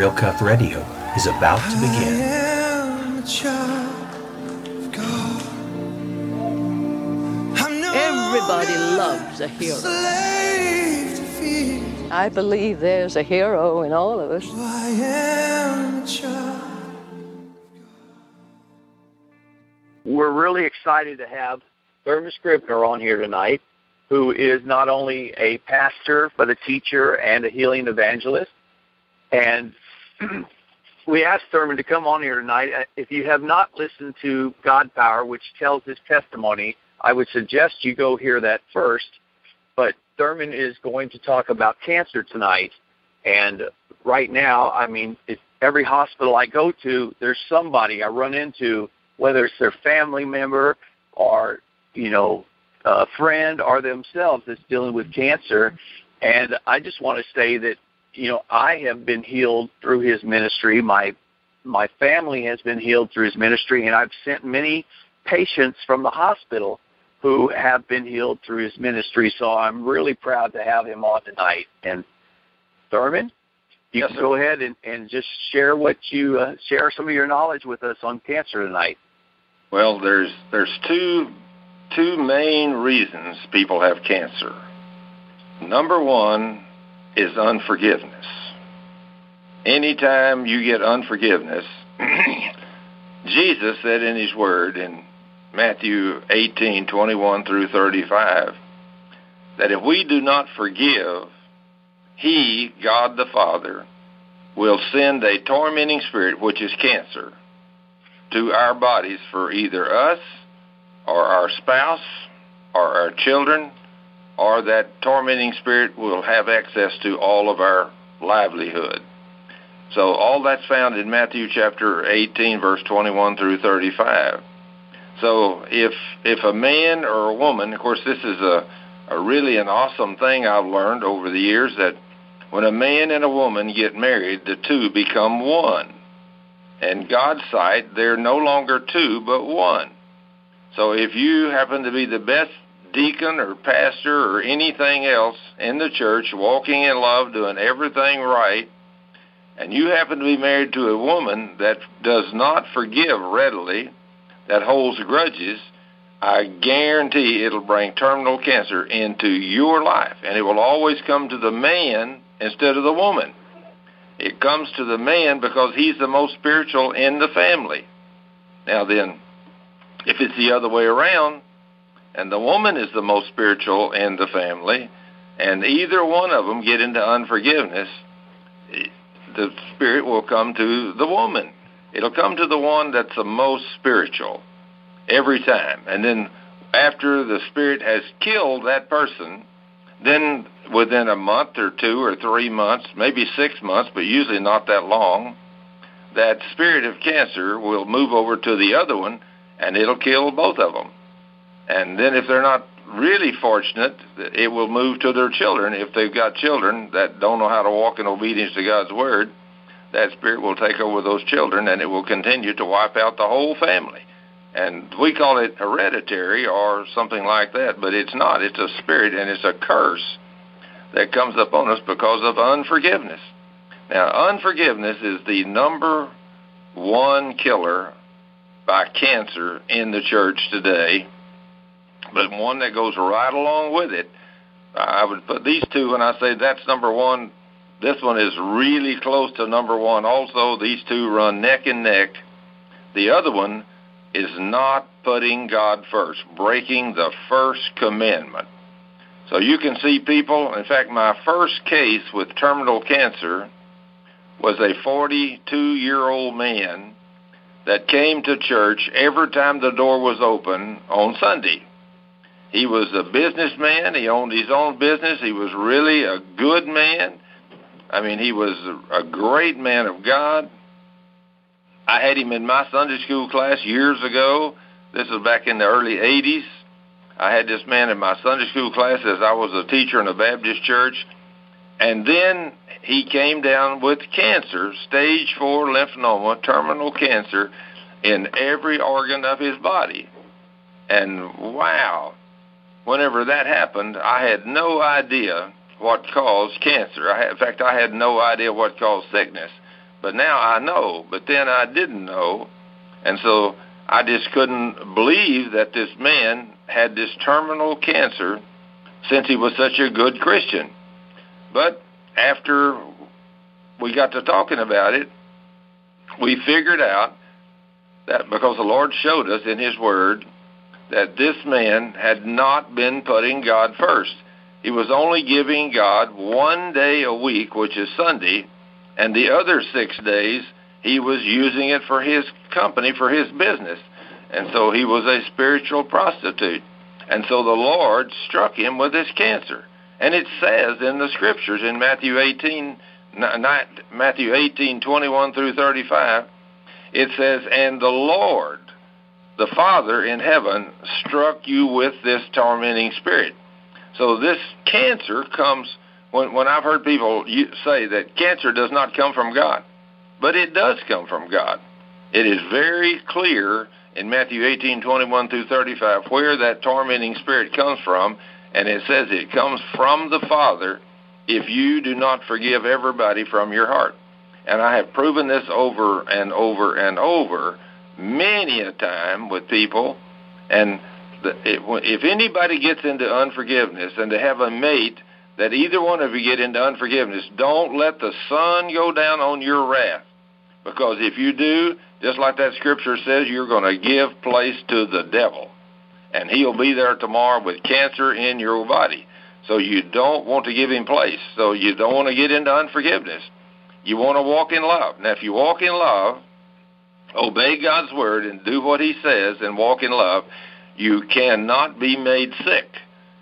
Real Cuff Radio is about to begin. Everybody loves a hero. I believe there's a hero in all of us. We're really excited to have Thurman Scribner on here tonight, who is not only a pastor, but a teacher and a healing evangelist. And we asked Thurman to come on here tonight. Uh, if you have not listened to God Power, which tells his testimony, I would suggest you go hear that first. But Thurman is going to talk about cancer tonight. And right now, I mean, every hospital I go to, there's somebody I run into, whether it's their family member or, you know, a friend or themselves that's dealing with cancer. And I just want to say that, you know, I have been healed through his ministry. My my family has been healed through his ministry, and I've sent many patients from the hospital who have been healed through his ministry. So I'm really proud to have him on tonight. And Thurman, you yes, can go ahead and, and just share what you uh, share some of your knowledge with us on cancer tonight. Well, there's there's two two main reasons people have cancer. Number one is unforgiveness. Anytime you get unforgiveness, Jesus said in His Word in Matthew 18:21 through 35 that if we do not forgive, He, God the Father, will send a tormenting spirit, which is cancer, to our bodies for either us or our spouse or our children, or that tormenting spirit will have access to all of our livelihood. So all that's found in Matthew chapter 18 verse 21 through 35. So if if a man or a woman, of course, this is a a really an awesome thing I've learned over the years that when a man and a woman get married, the two become one. In God's sight, they're no longer two but one. So if you happen to be the best deacon or pastor or anything else in the church, walking in love, doing everything right, and you happen to be married to a woman that does not forgive readily, that holds grudges, I guarantee it'll bring terminal cancer into your life. And it will always come to the man instead of the woman. It comes to the man because he's the most spiritual in the family. Now, then, if it's the other way around, and the woman is the most spiritual in the family, and either one of them get into unforgiveness, the spirit will come to the woman. It'll come to the one that's the most spiritual every time. And then after the spirit has killed that person, then within a month or two or three months, maybe six months, but usually not that long, that spirit of cancer will move over to the other one and it'll kill both of them. And then if they're not really fortunate, it will move to their children. If they've got children that don't know how to walk in obedience to God's word, that spirit will take over those children and it will continue to wipe out the whole family. And we call it hereditary or something like that, but it's not. It's a spirit and it's a curse that comes upon us because of unforgiveness. Now, unforgiveness is the number one killer by cancer in the church today, but one that goes right along with it. I would put these two when I say that's number one this one is really close to number one. Also, these two run neck and neck. The other one is not putting God first, breaking the first commandment. So you can see people, in fact, my first case with terminal cancer was a 42 year old man that came to church every time the door was open on Sunday. He was a businessman, he owned his own business, he was really a good man I mean, he was a great man of God. I had him in my Sunday school class years ago. This was back in the early 80s. I had this man in my Sunday school class as I was a teacher in a Baptist church. And then he came down with cancer, stage four lymphoma, terminal cancer in every organ of his body. And wow, whenever that happened, I had no idea what caused cancer. I had, in fact, I had no idea what caused sickness. but now I know. But then I didn't know. And so I just couldn't believe that this man had this terminal cancer since he was such a good Christian. But after we got to talking about it, we figured out that because the Lord showed us in His Word that this man had not been putting God first. He was only giving God one day a week, which is Sunday, and the other six days he was using it for his company, for his business. And so he was a spiritual prostitute. And so the Lord struck him with this cancer. And it says in the scriptures in Matthew 18, Matthew 18, 21 through 35, it says, And the Lord, the Father in heaven, struck you with this tormenting spirit. So this cancer comes, when, when I've heard people say that cancer does not come from God, but it does come from God. It is very clear in Matthew 18, 21 through 35 where that tormenting spirit comes from, and it says it comes from the Father if you do not forgive everybody from your heart. And I have proven this over and over and over many a time with people. And the, it, if anybody gets into unforgiveness and to have a mate that either one of you get into unforgiveness, don't let the sun go down on your wrath. Because if you do, just like that scripture says, you're going to give place to the devil. And he'll be there tomorrow with cancer in your body. So you don't want to give him place. So you don't want to get into unforgiveness. You want to walk in love. Now, if you walk in love, obey God's word and do what he says and walk in love, you cannot be made sick.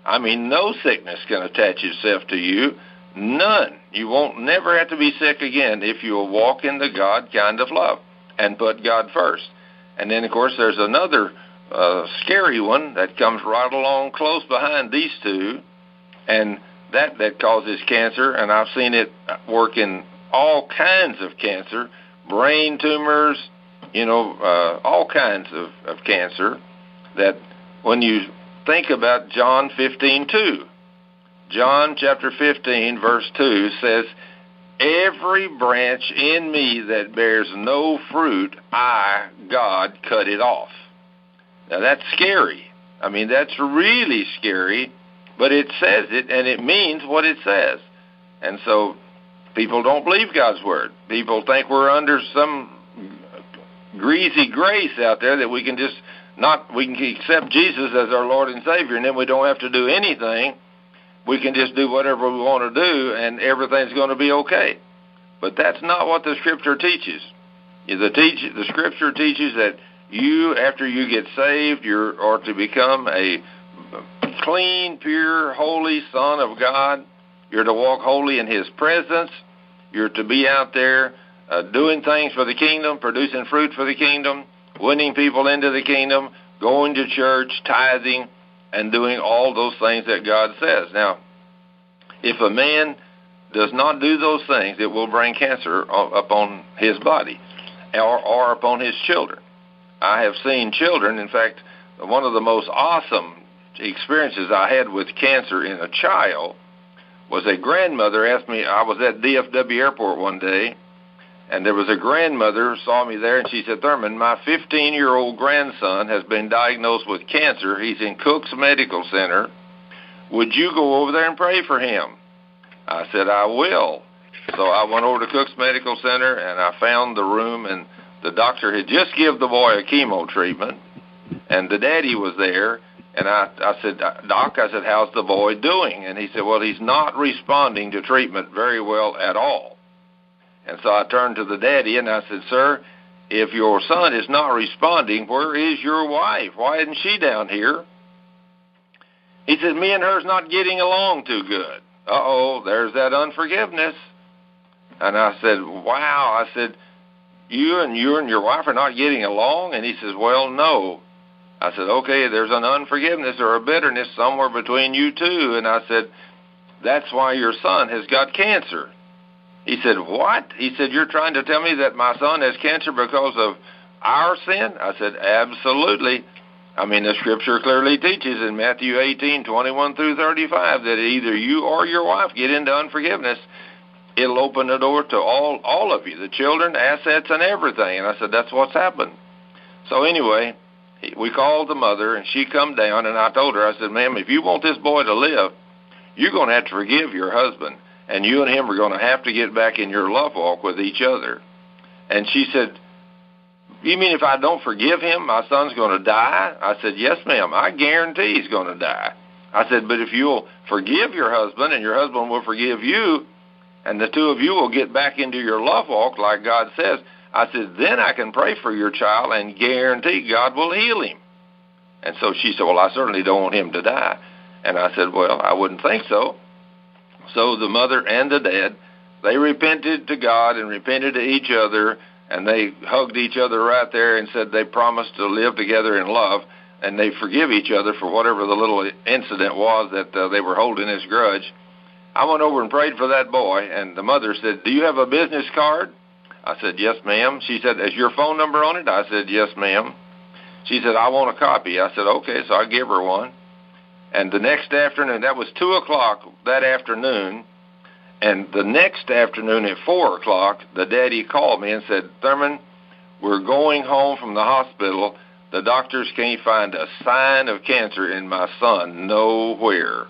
I mean, no sickness can attach itself to you. None. You won't never have to be sick again if you will walk in the God kind of love and put God first. And then, of course, there's another uh, scary one that comes right along close behind these two, and that that causes cancer. And I've seen it work in all kinds of cancer, brain tumors, you know, uh, all kinds of, of cancer. That when you think about John 15:2, John chapter 15 verse 2 says, "Every branch in me that bears no fruit, I, God, cut it off." Now that's scary. I mean, that's really scary, but it says it and it means what it says. And so people don't believe God's word. People think we're under some greasy grace out there that we can just not we can accept Jesus as our Lord and Savior and then we don't have to do anything we can just do whatever we want to do and everything's going to be okay. But that's not what the scripture teaches. The teach the scripture teaches that you after you get saved you are to become a clean, pure, holy son of God. You're to walk holy in his presence. You're to be out there uh, doing things for the kingdom, producing fruit for the kingdom, winning people into the kingdom, going to church, tithing, and doing all those things that God says. Now, if a man does not do those things, it will bring cancer upon his body or, or upon his children. I have seen children, in fact, one of the most awesome experiences I had with cancer in a child was a grandmother asked me, I was at DFW airport one day, and there was a grandmother who saw me there, and she said, Thurman, my 15 year old grandson has been diagnosed with cancer. He's in Cook's Medical Center. Would you go over there and pray for him? I said, I will. So I went over to Cook's Medical Center, and I found the room, and the doctor had just given the boy a chemo treatment, and the daddy was there. And I, I said, Doc, I said, how's the boy doing? And he said, well, he's not responding to treatment very well at all. And so I turned to the daddy and I said, Sir, if your son is not responding, where is your wife? Why isn't she down here? He said, Me and her's not getting along too good. Uh oh, there's that unforgiveness. And I said, Wow. I said, You and you and your wife are not getting along? And he says, Well, no. I said, Okay, there's an unforgiveness or a bitterness somewhere between you two. And I said, That's why your son has got cancer. He said, What? He said, You're trying to tell me that my son has cancer because of our sin? I said, Absolutely. I mean, the scripture clearly teaches in Matthew 18, 21 through 35 that either you or your wife get into unforgiveness. it'll open the door to all all of you, the children, assets, and everything. And I said, that's what's happened. So anyway, we called the mother, and she come down, and I told her, I said, ma'am, if you want this boy to live, you're going to have to forgive your husband, and you and him are going to have to get back in your love walk with each other. And she said, you mean if I don't forgive him, my son's going to die? I said, yes, ma'am. I guarantee he's going to die. I said, but if you'll forgive your husband and your husband will forgive you, and the two of you will get back into your love walk like God says, I said, then I can pray for your child and guarantee God will heal him. And so she said, well, I certainly don't want him to die. And I said, well, I wouldn't think so. So the mother and the dad, they repented to God and repented to each other, and they hugged each other right there and said they promised to live together in love, and they forgive each other for whatever the little incident was that uh, they were holding this grudge. I went over and prayed for that boy, and the mother said, "Do you have a business card?" I said, "Yes, ma'am." She said, "Is your phone number on it?" I said, "Yes, ma'am." She said, "I want a copy." I said, "Okay," so I gave her one. And the next afternoon, that was two o'clock that afternoon, and the next afternoon at four o'clock, the daddy called me and said, "Thurman, we're going home from the hospital." The doctors can't find a sign of cancer in my son nowhere.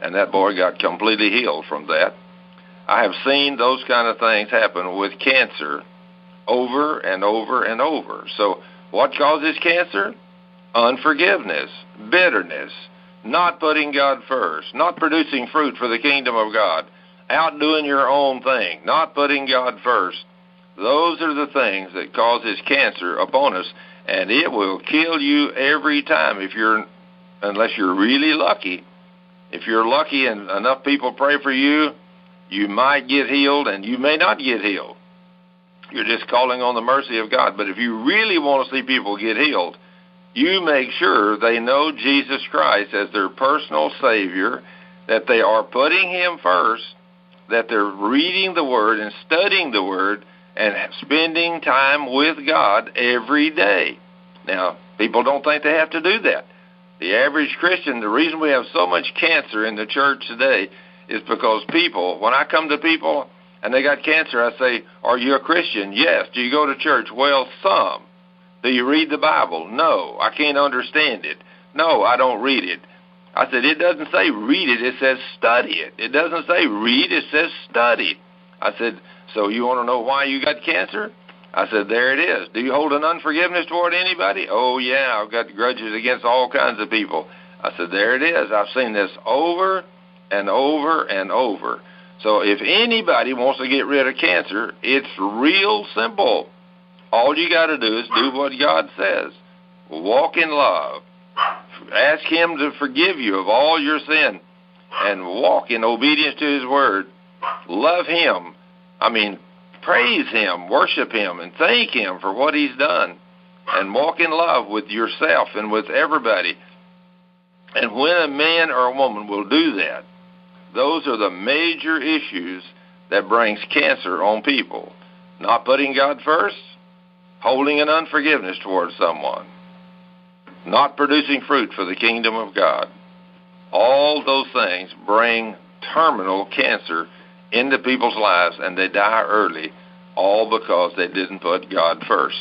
And that boy got completely healed from that. I have seen those kind of things happen with cancer over and over and over. So, what causes cancer? Unforgiveness, bitterness, not putting God first, not producing fruit for the kingdom of God, outdoing your own thing, not putting God first. Those are the things that causes cancer upon us and it will kill you every time if you're unless you're really lucky. If you're lucky and enough people pray for you, you might get healed and you may not get healed. You're just calling on the mercy of God. But if you really want to see people get healed, you make sure they know Jesus Christ as their personal Savior, that they are putting Him first, that they're reading the Word and studying the Word, and spending time with God every day. Now, people don't think they have to do that. The average Christian, the reason we have so much cancer in the church today is because people, when I come to people and they got cancer, I say, Are you a Christian? Yes. Do you go to church? Well, some. Do you read the Bible? No. I can't understand it. No, I don't read it. I said, It doesn't say read it, it says study it. It doesn't say read, it says study. I said, so you want to know why you got cancer? I said, there it is. Do you hold an unforgiveness toward anybody? Oh, yeah, I've got grudges against all kinds of people. I said, there it is. I've seen this over and over and over. So if anybody wants to get rid of cancer, it's real simple. All you got to do is do what God says. Walk in love. Ask Him to forgive you of all your sin and walk in obedience to His word. Love Him I mean, praise Him, worship Him, and thank Him for what He's done, and walk in love with yourself and with everybody. And when a man or a woman will do that, those are the major issues that brings cancer on people. Not putting God first, holding an unforgiveness towards someone, not producing fruit for the kingdom of God. All those things bring terminal cancer into people's lives and they die early, all because they didn't put God first.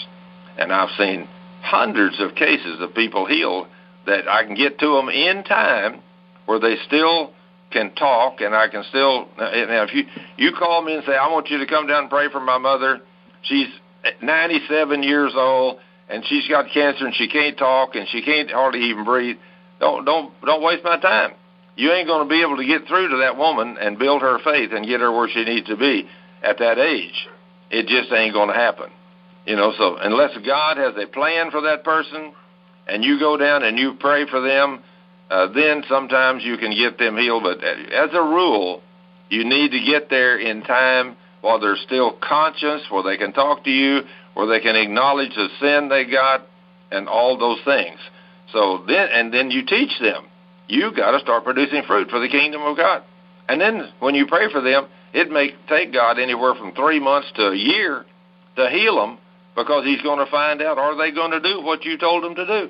And I've seen hundreds of cases of people healed that I can get to them in time where they still can talk and I can still now if you you call me and say I want you to come down and pray for my mother she's 97 years old and she's got cancer and she can't talk and she can't hardly even breathe don't don't don't waste my time you ain't going to be able to get through to that woman and build her faith and get her where she needs to be at that age. It just ain't going to happen. You know, so unless God has a plan for that person and you go down and you pray for them, uh, then sometimes you can get them healed. But as a rule, you need to get there in time while they're still conscious, where they can talk to you, where they can acknowledge the sin they got, and all those things. So then, and then you teach them you got to start producing fruit for the kingdom of God. And then when you pray for them, it may take God anywhere from three months to a year to heal them because He's going to find out are they going to do what you told them to do.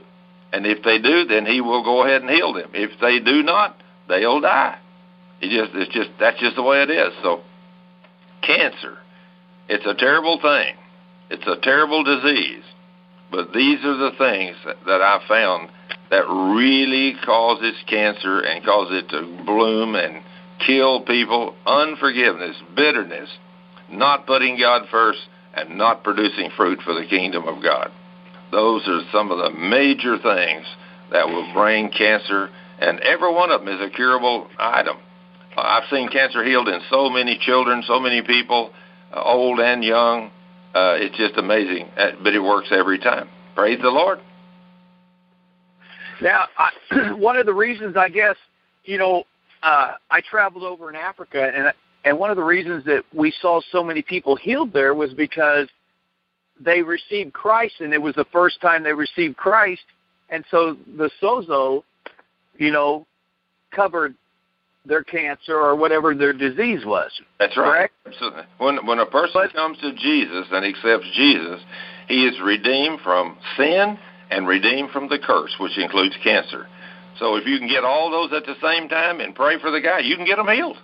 And if they do, then He will go ahead and heal them. If they do not, they'll die. It just it's just that's just the way it is. So cancer. It's a terrible thing. It's a terrible disease. But these are the things that, I found that really causes cancer and causes it to bloom and kill people. Unforgiveness, bitterness, not putting God first, and not producing fruit for the kingdom of God. Those are some of the major things that will bring cancer, and every one of them is a curable item. I've seen cancer healed in so many children, so many people, uh, old and young. Uh, it's just amazing, uh, but it works every time. Praise the Lord. Now, I, one of the reasons, I guess, you know, uh, I traveled over in Africa, and and one of the reasons that we saw so many people healed there was because they received Christ, and it was the first time they received Christ, and so the sozo, you know, covered their cancer or whatever their disease was. That's right. Absolutely. When when a person but, comes to Jesus and accepts Jesus, he is redeemed from sin and redeemed from the curse, which includes cancer. So if you can get all those at the same time and pray for the guy, you can get them healed.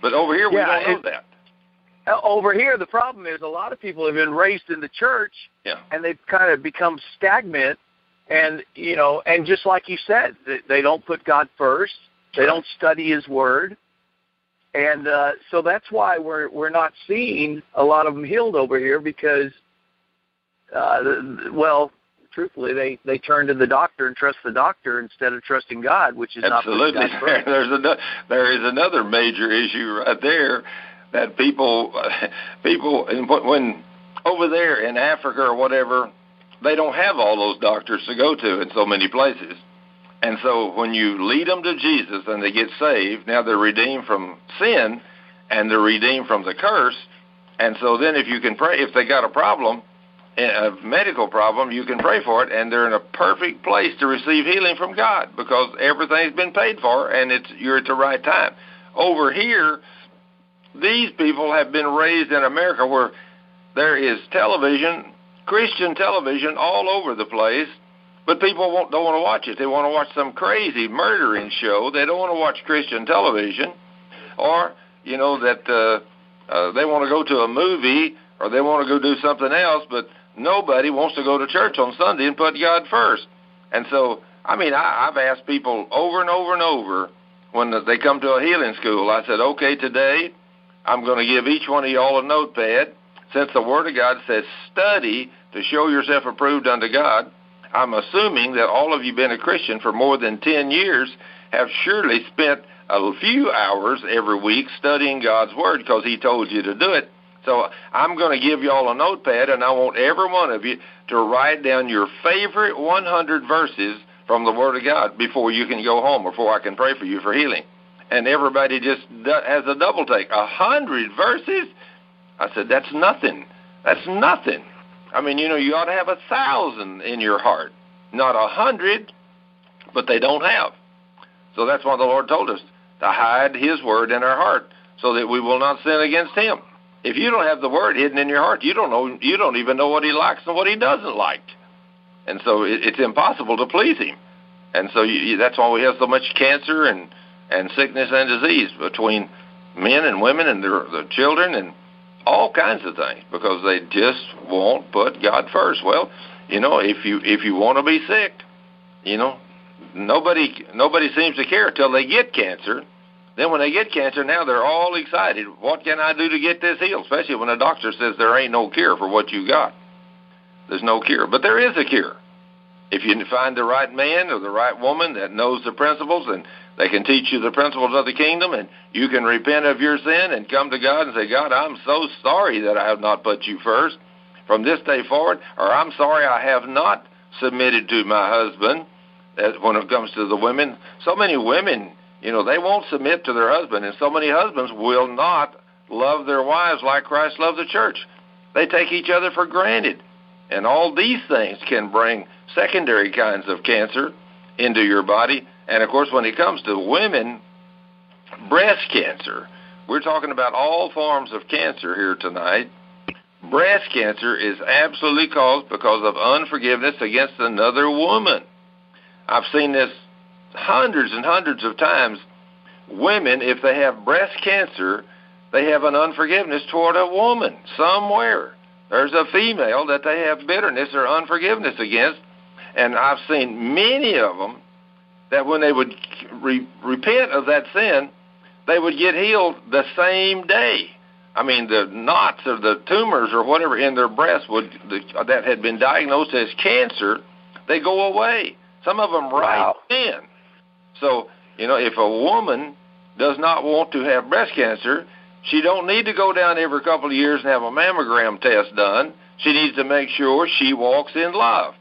But over here, we yeah, don't know that. Over here, the problem is a lot of people have been raised in the church, yeah. and they've kind of become stagnant. And you know, and just like you said, they don't put God first. They don't study His Word, and uh, so that's why we're we're not seeing a lot of them healed over here because, uh, well, truthfully, they they turn to the doctor and trust the doctor instead of trusting God, which is absolutely. not absolutely. There's a there is another major issue right there that people people when over there in Africa or whatever they don't have all those doctors to go to in so many places. And so when you lead them to Jesus and they get saved, now they're redeemed from sin and they're redeemed from the curse. And so then if you can pray, if they got a problem, eh, a medical problem, you can pray for it, and they're in a perfect place to receive healing from God because everything's been paid for, and it's you're at the right time. Over here, these people have been raised in America where there is television, Christian television, all over the place, but people won't, don't want to watch it. They want to watch some crazy murdering show. They don't want to watch Christian television, or you know that uh, uh, they want to go to a movie or they want to go do something else, but nobody wants to go to church on Sunday and put God first. And so, I mean, I, I've asked people over and over and over when they come to a healing school. I said, okay, today I'm going to give each one of y'all a notepad. Since the Word of God says study to show yourself approved unto God, I'm assuming that all of you been a Christian for more than 10 years have surely spent a few hours every week studying God's Word because He told you to do it. So I'm going to give you all a notepad, and I want every one of you to write down your favorite 100 verses from the Word of God before you can go home, before I can pray for you for healing. And everybody just has a double take. A hundred verses? I said, that's nothing. That's nothing. I mean, you know, you ought to have a thousand in your heart, not a hundred, but they don't have. So that's why the Lord told us to hide His word in our heart, so that we will not sin against Him if you don't have the word hidden in your heart, you don't know you don't even know what he likes and what he doesn't like, and so it, it's impossible to please him. And so you, that's why we have so much cancer and and sickness and disease between men and women and their, their children and all kinds of things because they just won't put God first. Well, you know, if you if you want to be sick, you know, nobody nobody seems to care until they get cancer then when they get cancer, now they're all excited. What can I do to get this healed? Especially when a doctor says there ain't no cure for what you got. There's no cure. But there is a cure. If you find the right man or the right woman that knows the principles and they can teach you the principles of the kingdom and you can repent of your sin and come to God and say, God, I'm so sorry that I have not put you first from this day forward, or I'm sorry I have not submitted to my husband when it comes to the women. So many women you know, they won't submit to their husband, and so many husbands will not love their wives like Christ loved the church. They take each other for granted. And all these things can bring secondary kinds of cancer into your body. And of course, when it comes to women, breast cancer, we're talking about all forms of cancer here tonight. Breast cancer is absolutely caused because of unforgiveness against another woman. I've seen this hundreds and hundreds of times women, if they have breast cancer, they have an unforgiveness toward a woman somewhere. There's a female that they have bitterness or unforgiveness against, and I've seen many of them that when they would re- repent of that sin, they would get healed the same day. I mean, the knots or the tumors or whatever in their breast would the, that had been diagnosed as cancer, they go away. Some of them right Wow. then. So you know, if a woman does not want to have breast cancer, she don't need to go down every couple of years and have a mammogram test done. She needs to make sure she walks in love.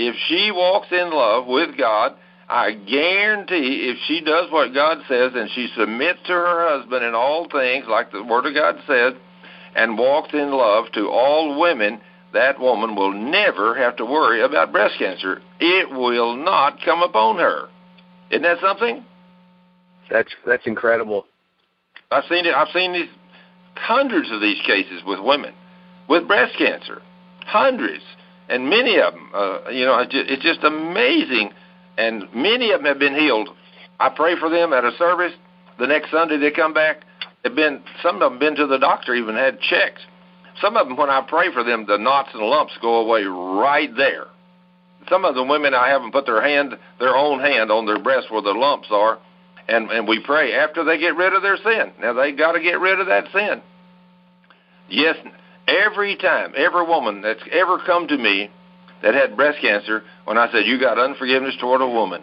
If she walks in love with God, I guarantee if she does what God says and she submits to her husband in all things, like the Word of God says, and walks in love to all women, that woman will never have to worry about breast cancer. It will not come upon her. Isn't that something? That's that's incredible. I've seen it. I've seen these hundreds of these cases with women with breast cancer, hundreds, and many of them. Uh, you know, it's just, amazing, and many of them have been healed. I pray for them at a service. The next Sunday they come back. They've been some of them been to the doctor, even had checks. Some of them, when I pray for them, the knots and lumps go away right there. Some of the women, I have them put their hand, their own hand, on their breast where the lumps are, and and we pray after they get rid of their sin. Now they got to get rid of that sin. Yes, every time, every woman that's ever come to me that had breast cancer, when I said you got unforgiveness toward a woman,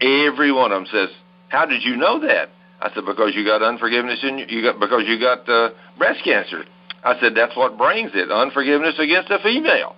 every one of them says, "How did you know that?" I said, "Because you got unforgiveness in you, you got because you got uh, breast cancer." I said, "That's what brings it, unforgiveness against a female."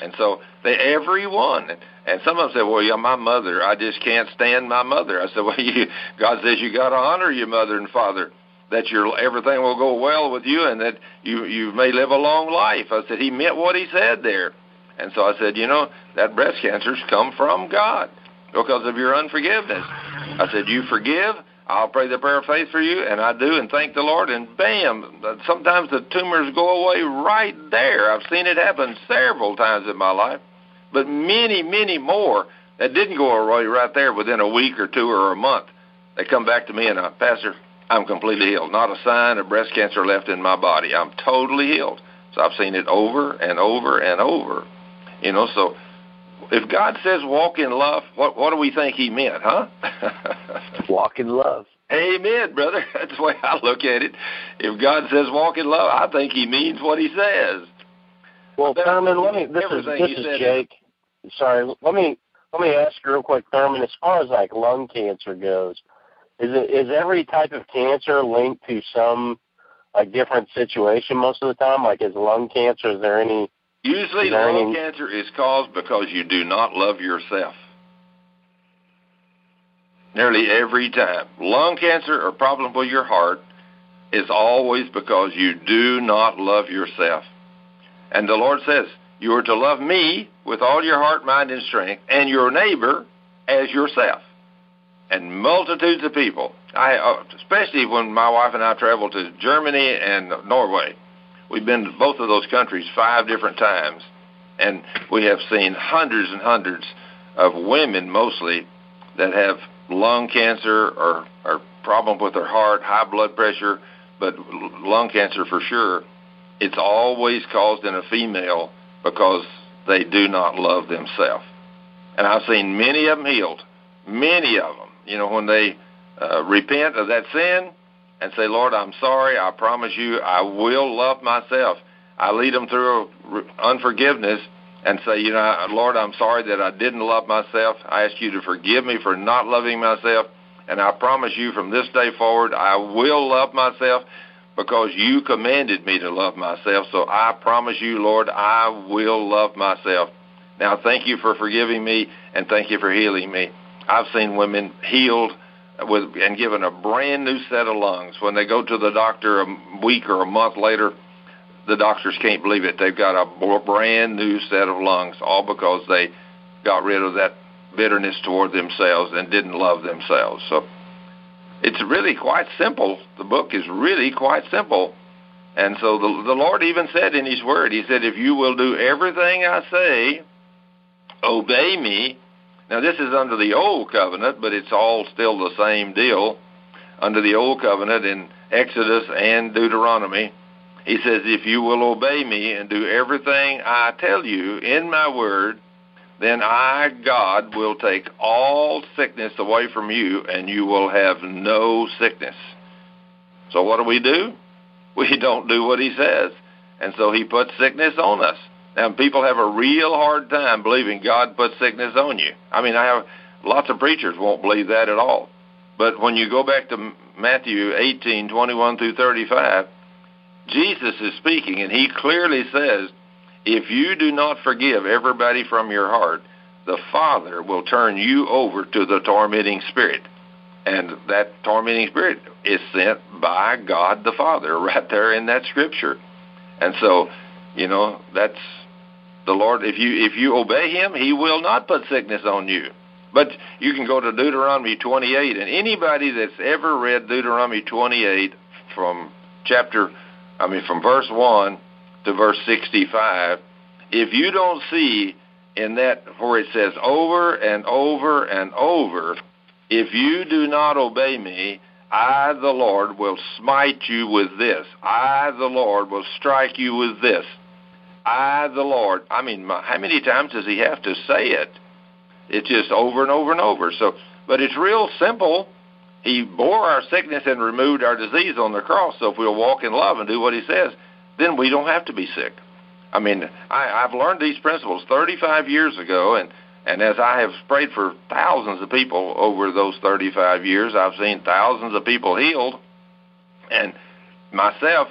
And so they every one, and, some of them say, "Well, yeah, my mother, I just can't stand my mother." I said, "Well, you, God says you got to honor your mother and father, that your everything will go well with you, and that you you may live a long life." I said he meant what he said there, and so I said, "You know, that breast cancer's come from God because of your unforgiveness." I said, "You forgive." I'll pray the prayer of faith for you, and I do, and thank the Lord, and bam, sometimes the tumors go away right there. I've seen it happen several times in my life, but many, many more that didn't go away right there within a week or two or a month. They come back to me and, uh, Pastor, I'm completely healed. Not a sign of breast cancer left in my body. I'm totally healed. So I've seen it over and over and over. You know, so if God says walk in love, what what do we think He meant, huh? Walk in love. Amen, brother. That's the way I look at it. If God says walk in love, I think He means what He says. Well, Thurman, let me. This is this is Jake. Sorry, let me let me ask you real quick, Thurman. As far as like lung cancer goes, is it is every type of cancer linked to some like different situation most of the time? Like is lung cancer? Is there any? Usually, there lung any- cancer is caused because you do not love yourself. Nearly every time. Lung cancer or problem with your heart is always because you do not love yourself. And the Lord says, You are to love me with all your heart, mind, and strength, and your neighbor as yourself. And multitudes of people, I, uh, especially when my wife and I traveled to Germany and Norway, We've been to both of those countries five different times, and we have seen hundreds and hundreds of women, mostly, that have lung cancer or or problem with their heart, high blood pressure, but lung cancer for sure. It's always caused in a female because they do not love themselves. And I've seen many of them healed, many of them. You know, when they uh, repent of that sin and say, Lord, I'm sorry. I promise you, I will love myself. I lead them through unforgiveness and say, you know, Lord, I'm sorry that I didn't love myself. I ask you to forgive me for not loving myself. And I promise you from this day forward, I will love myself because you commanded me to love myself. So I promise you, Lord, I will love myself. Now, thank you for forgiving me and thank you for healing me. I've seen women healed with and given a brand new set of lungs. When they go to the doctor a week or a month later, the doctors can't believe it. They've got a brand new set of lungs, all because they got rid of that bitterness toward themselves and didn't love themselves. So it's really quite simple. The book is really quite simple. And so the, the Lord even said in His Word, He said, if you will do everything I say, obey me. Now, this is under the old covenant, but it's all still the same deal. under the old covenant in Exodus and Deuteronomy. He says, If you will obey me and do everything I tell you in my word, then I, God, will take all sickness away from you, and you will have no sickness. So what do we do? We don't do what he says. And so he puts sickness on us. Now, people have a real hard time believing God put sickness on you. I mean, I have lots of preachers won't believe that at all. But when you go back to Matthew 18, 21 through 35, Jesus is speaking, and he clearly says, if you do not forgive everybody from your heart, the Father will turn you over to the tormenting spirit. And that tormenting spirit is sent by God the Father right there in that scripture. And so, you know, that's the Lord. If you if you obey Him, He will not put sickness on you. But you can go to Deuteronomy 28, and anybody that's ever read Deuteronomy 28 from chapter, I mean, from verse 1 to verse 65, if you don't see in that where it says over and over and over, if you do not obey me, I, the Lord, will smite you with this. I, the Lord, will strike you with this. I, the Lord. I mean, how many times does he have to say it? It's just over and over and over. So, but it's real simple. He bore our sickness and removed our disease on the cross. So if we'll walk in love and do what he says, then we don't have to be sick. I mean, I, I've learned these principles 35 years ago, and and as I have prayed for thousands of people over those 35 years, I've seen thousands of people healed, and myself,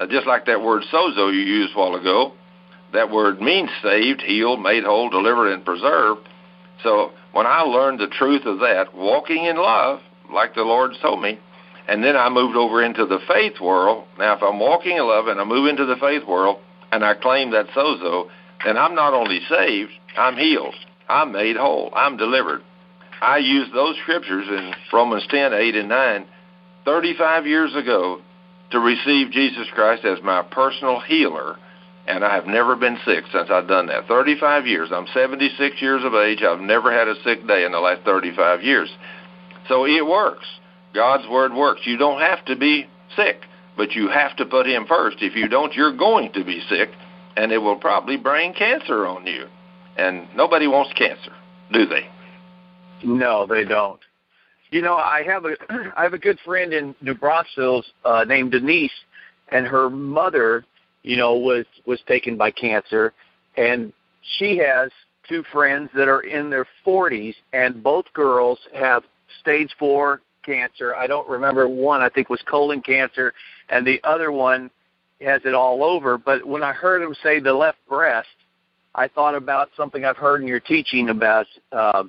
uh, just like that word sozo you used a while ago, that word means saved, healed, made whole, delivered, and preserved. So when I learned the truth of that, walking in love, like the Lord told me, and then I moved over into the faith world. Now, if I'm walking in love and I move into the faith world and I claim that sozo, then I'm not only saved, I'm healed. I'm made whole. I'm delivered. I used those scriptures in Romans 10, 8, and 9 35 years ago to receive Jesus Christ as my personal healer, and I have never been sick since I've done that. 35 years. I'm 76 years of age. I've never had a sick day in the last 35 years. So it works. God's word works. You don't have to be sick, but you have to put Him first. If you don't, you're going to be sick, and it will probably bring cancer on you. And nobody wants cancer, do they? No, they don't. You know, I have a I have a good friend in New Braunfels uh, named Denise, and her mother, you know, was was taken by cancer, and she has two friends that are in their 40s, and both girls have stage four cancer. I don't remember one. I think was colon cancer, and the other one has it all over. But when I heard him say the left breast, I thought about something I've heard in your teaching about, uh,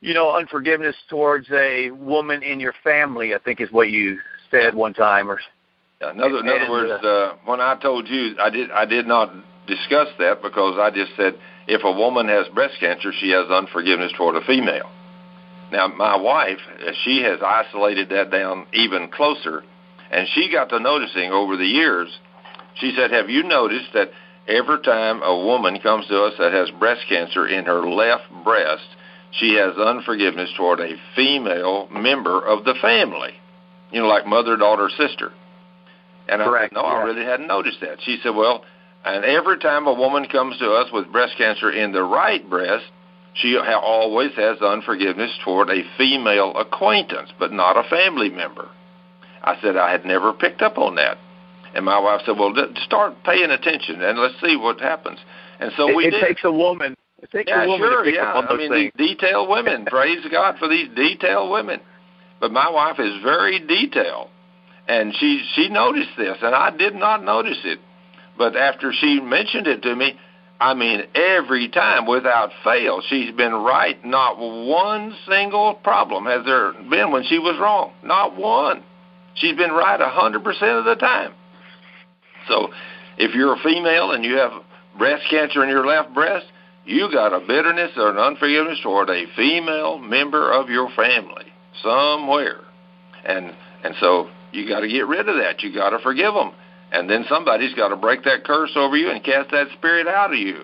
you know, unforgiveness towards a woman in your family. I think is what you said one time. Or in other, in other words, uh, uh, when I told you, I did I did not discuss that because I just said if a woman has breast cancer, she has unforgiveness toward a female. Now, my wife, she has isolated that down even closer, and she got to noticing over the years. She said, "Have you noticed that every time a woman comes to us that has breast cancer in her left breast, she has unforgiveness toward a female member of the family, you know, like mother, daughter, sister. And Correct. I said, no, yeah. I really hadn't noticed that. She said, well, and every time a woman comes to us with breast cancer in the right breast, she ha- always has unforgiveness toward a female acquaintance, but not a family member. I said I had never picked up on that. And my wife said, "Well, d- start paying attention and let's see what happens." And so it, we it did. takes a woman. It takes yeah, a woman sure, to pick yeah. up on I mean, things. these detailed women. praise God for these detailed women. But my wife is very detailed, and she she noticed this, and I did not notice it. But after she mentioned it to me, I mean, every time without fail, she's been right. Not one single problem has there been when she was wrong. Not one. She's been right a hundred percent of the time. So if you're a female and you have breast cancer in your left breast, you got a bitterness or an unforgiveness toward a female member of your family somewhere. And and so you got to get rid of that. You got to forgive them. And then somebody's got to break that curse over you and cast that spirit out of you.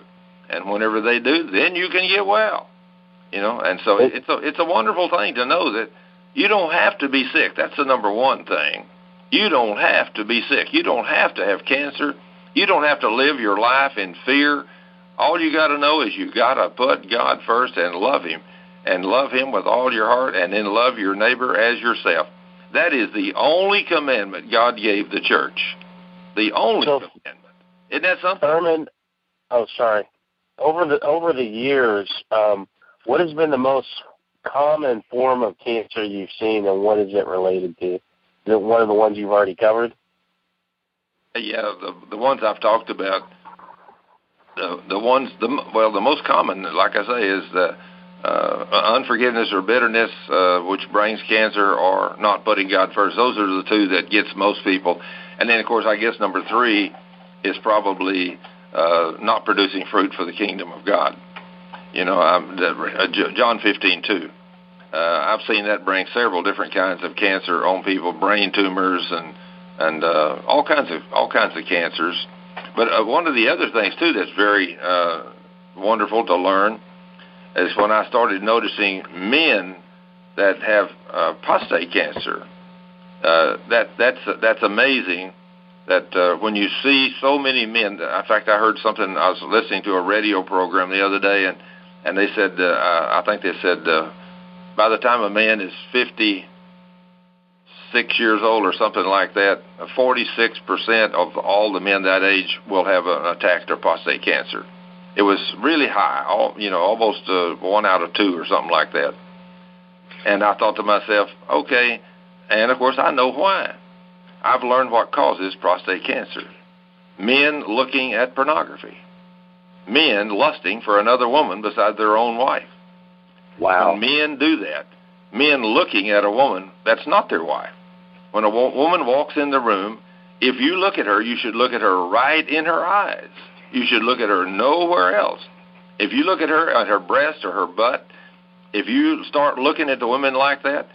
And whenever they do, then you can get well. You know, and so it's a it's a wonderful thing to know that You don't have to be sick. That's the number one thing. You don't have to be sick. You don't have to have cancer. You don't have to live your life in fear. All you got to know is you got to put God first and love Him, and love Him with all your heart, and then love your neighbor as yourself. That is the only commandment God gave the church. The only So- commandment. Isn't that something? Thurman, oh sorry. Over the over the years, um, what has been the most common form of cancer you've seen, and what is it related to? Is it one of the ones you've already covered? Yeah, the the ones I've talked about, the the ones the well the most common, like I say, is the uh, unforgiveness or bitterness, uh, which brings cancer, or not putting God first. Those are the two that gets most people. And then, of course, I guess number three is probably uh, not producing fruit for the kingdom of God. You know, the, uh, John fifteen two. Uh, I've seen that bring several different kinds of cancer on people, brain tumors and and uh, all kinds of all kinds of cancers. But uh, one of the other things too that's very uh, wonderful to learn is when I started noticing men that have uh, prostate cancer. Uh, that that's that's amazing. That uh, when you see so many men, in fact, I heard something. I was listening to a radio program the other day, and and they said, uh, I think they said, uh, by the time a man is fifty six years old or something like that, 46% of all the men that age will have an attack to prostate cancer. It was really high, all, you know, almost uh, one out of two or something like that. And I thought to myself, okay, and of course I know why. I've learned what causes prostate cancer. Men looking at pornography. Men lusting for another woman beside their own wife. Wow. When men do that, men looking at a woman that's not their wife. When a wo- woman walks in the room, if you look at her, you should look at her right in her eyes. You should look at her nowhere else. If you look at her at her breast or her butt, if you start looking at the women like that,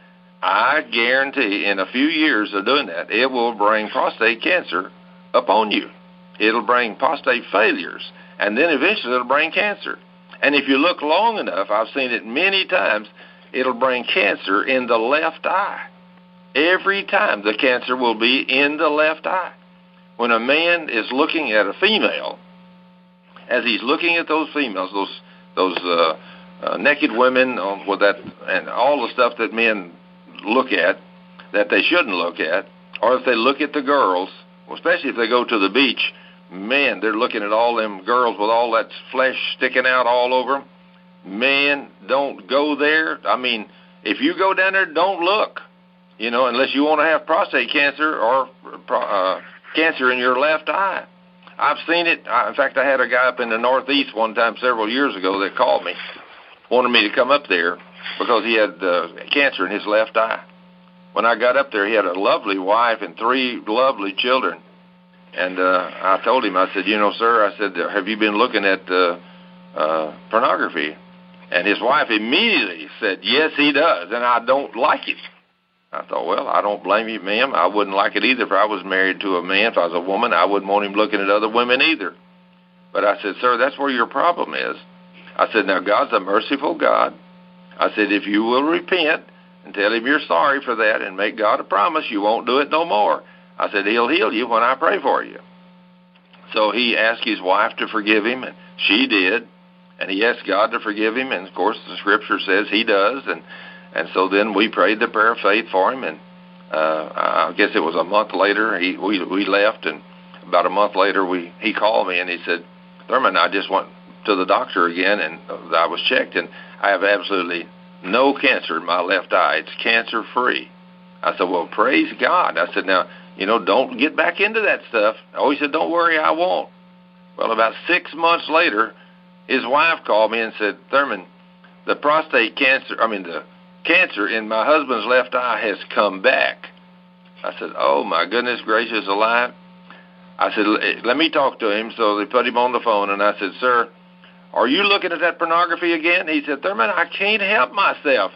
I guarantee in a few years of doing that, it will bring prostate cancer upon you. It'll bring prostate failures, and then eventually it'll bring cancer. And if you look long enough, I've seen it many times, it'll bring cancer in the left eye. Every time the cancer will be in the left eye. When a man is looking at a female, as he's looking at those females, those those uh, uh, naked women uh, with that and all the stuff that men look at that they shouldn't look at, or if they look at the girls, especially if they go to the beach, man, they're looking at all them girls with all that flesh sticking out all over them. Man, don't go there. I mean, if you go down there, don't look. You know, unless you want to have prostate cancer or uh, cancer in your left eye. I've seen it. I, in fact, I had a guy up in the Northeast one time several years ago that called me, wanted me to come up there because he had uh, cancer in his left eye. When I got up there, he had a lovely wife and three lovely children. And uh, I told him, I said, you know, sir, I said, have you been looking at uh, uh, pornography? And his wife immediately said, yes, he does, and I don't like it. I thought, well, I don't blame you, ma'am. I wouldn't like it either if I was married to a man. If I was a woman, I wouldn't want him looking at other women either. But I said, sir, that's where your problem is. I said, now, God's a merciful God. I said, if you will repent and tell him you're sorry for that and make God a promise, you won't do it no more. I said, he'll heal you when I pray for you. So he asked his wife to forgive him, and she did. And he asked God to forgive him, and of course the scripture says he does. And and so then we prayed the prayer of faith for him, and uh, I guess it was a month later he we we left, and about a month later we he called me and he said, Thurman, I just went to the doctor again, and I was checked, and I have absolutely no cancer in my left eye. It's cancer free. I said, well, praise God. I said, now you know, don't get back into that stuff. Oh, he said, don't worry, I won't. Well, about six months later, his wife called me and said, Thurman, the prostate cancer, I mean, the cancer in my husband's left eye has come back. I said, oh, my goodness gracious alive. I said, eh, let me talk to him. So they put him on the phone, and I said, sir, are you looking at that pornography again? He said, Thurman, I can't help myself.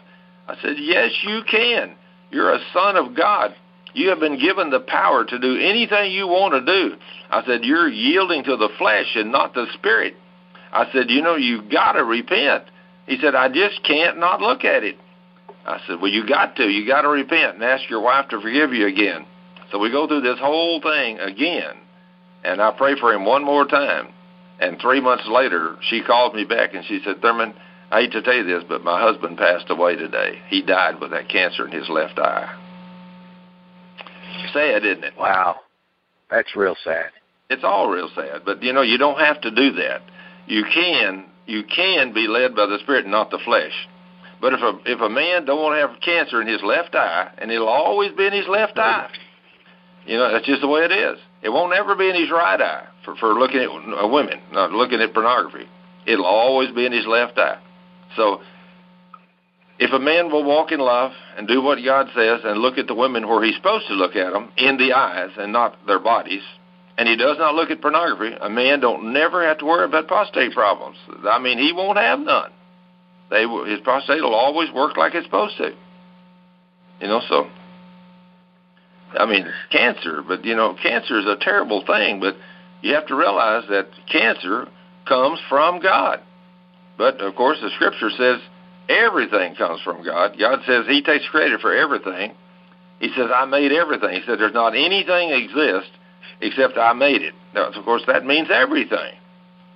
I said, yes, you can. You're a son of God. You have been given the power to do anything you want to do. I said, You're yielding to the flesh and not the spirit. I said, You know, you've got to repent. He said, I just can't not look at it. I said, well, you got to. You got to repent and ask your wife to forgive you again. So we go through this whole thing again, and I pray for him one more time. And three months later, she called me back and she said, Thurman, I hate to tell you this, but my husband passed away today. He died with that cancer in his left eye. Sad, isn't it? Wow. That's real sad. It's all real sad, but you know you don't have to do that. You can you can be led by the Spirit, not the flesh. But if a if a man don't want to have cancer in his left eye, and it'll always be in his left eye, you know that's just the way it is. It won't ever be in his right eye for for looking at uh, women, not looking at pornography. It'll always be in his left eye. So if a man will walk in love and do what God says and look at the women where he's supposed to look at them in the eyes and not their bodies, and he does not look at pornography, a man don't never have to worry about prostate problems. I mean, he won't have none. They will, his prostate will always work like it's supposed to. You know, so I mean, cancer, but you know, cancer is a terrible thing, but you have to realize that cancer comes from God. But of course, the scripture says everything comes from God. God says he takes credit for everything. He says, I made everything. He said, there's not anything exists except I made it. Now, of course, that means everything.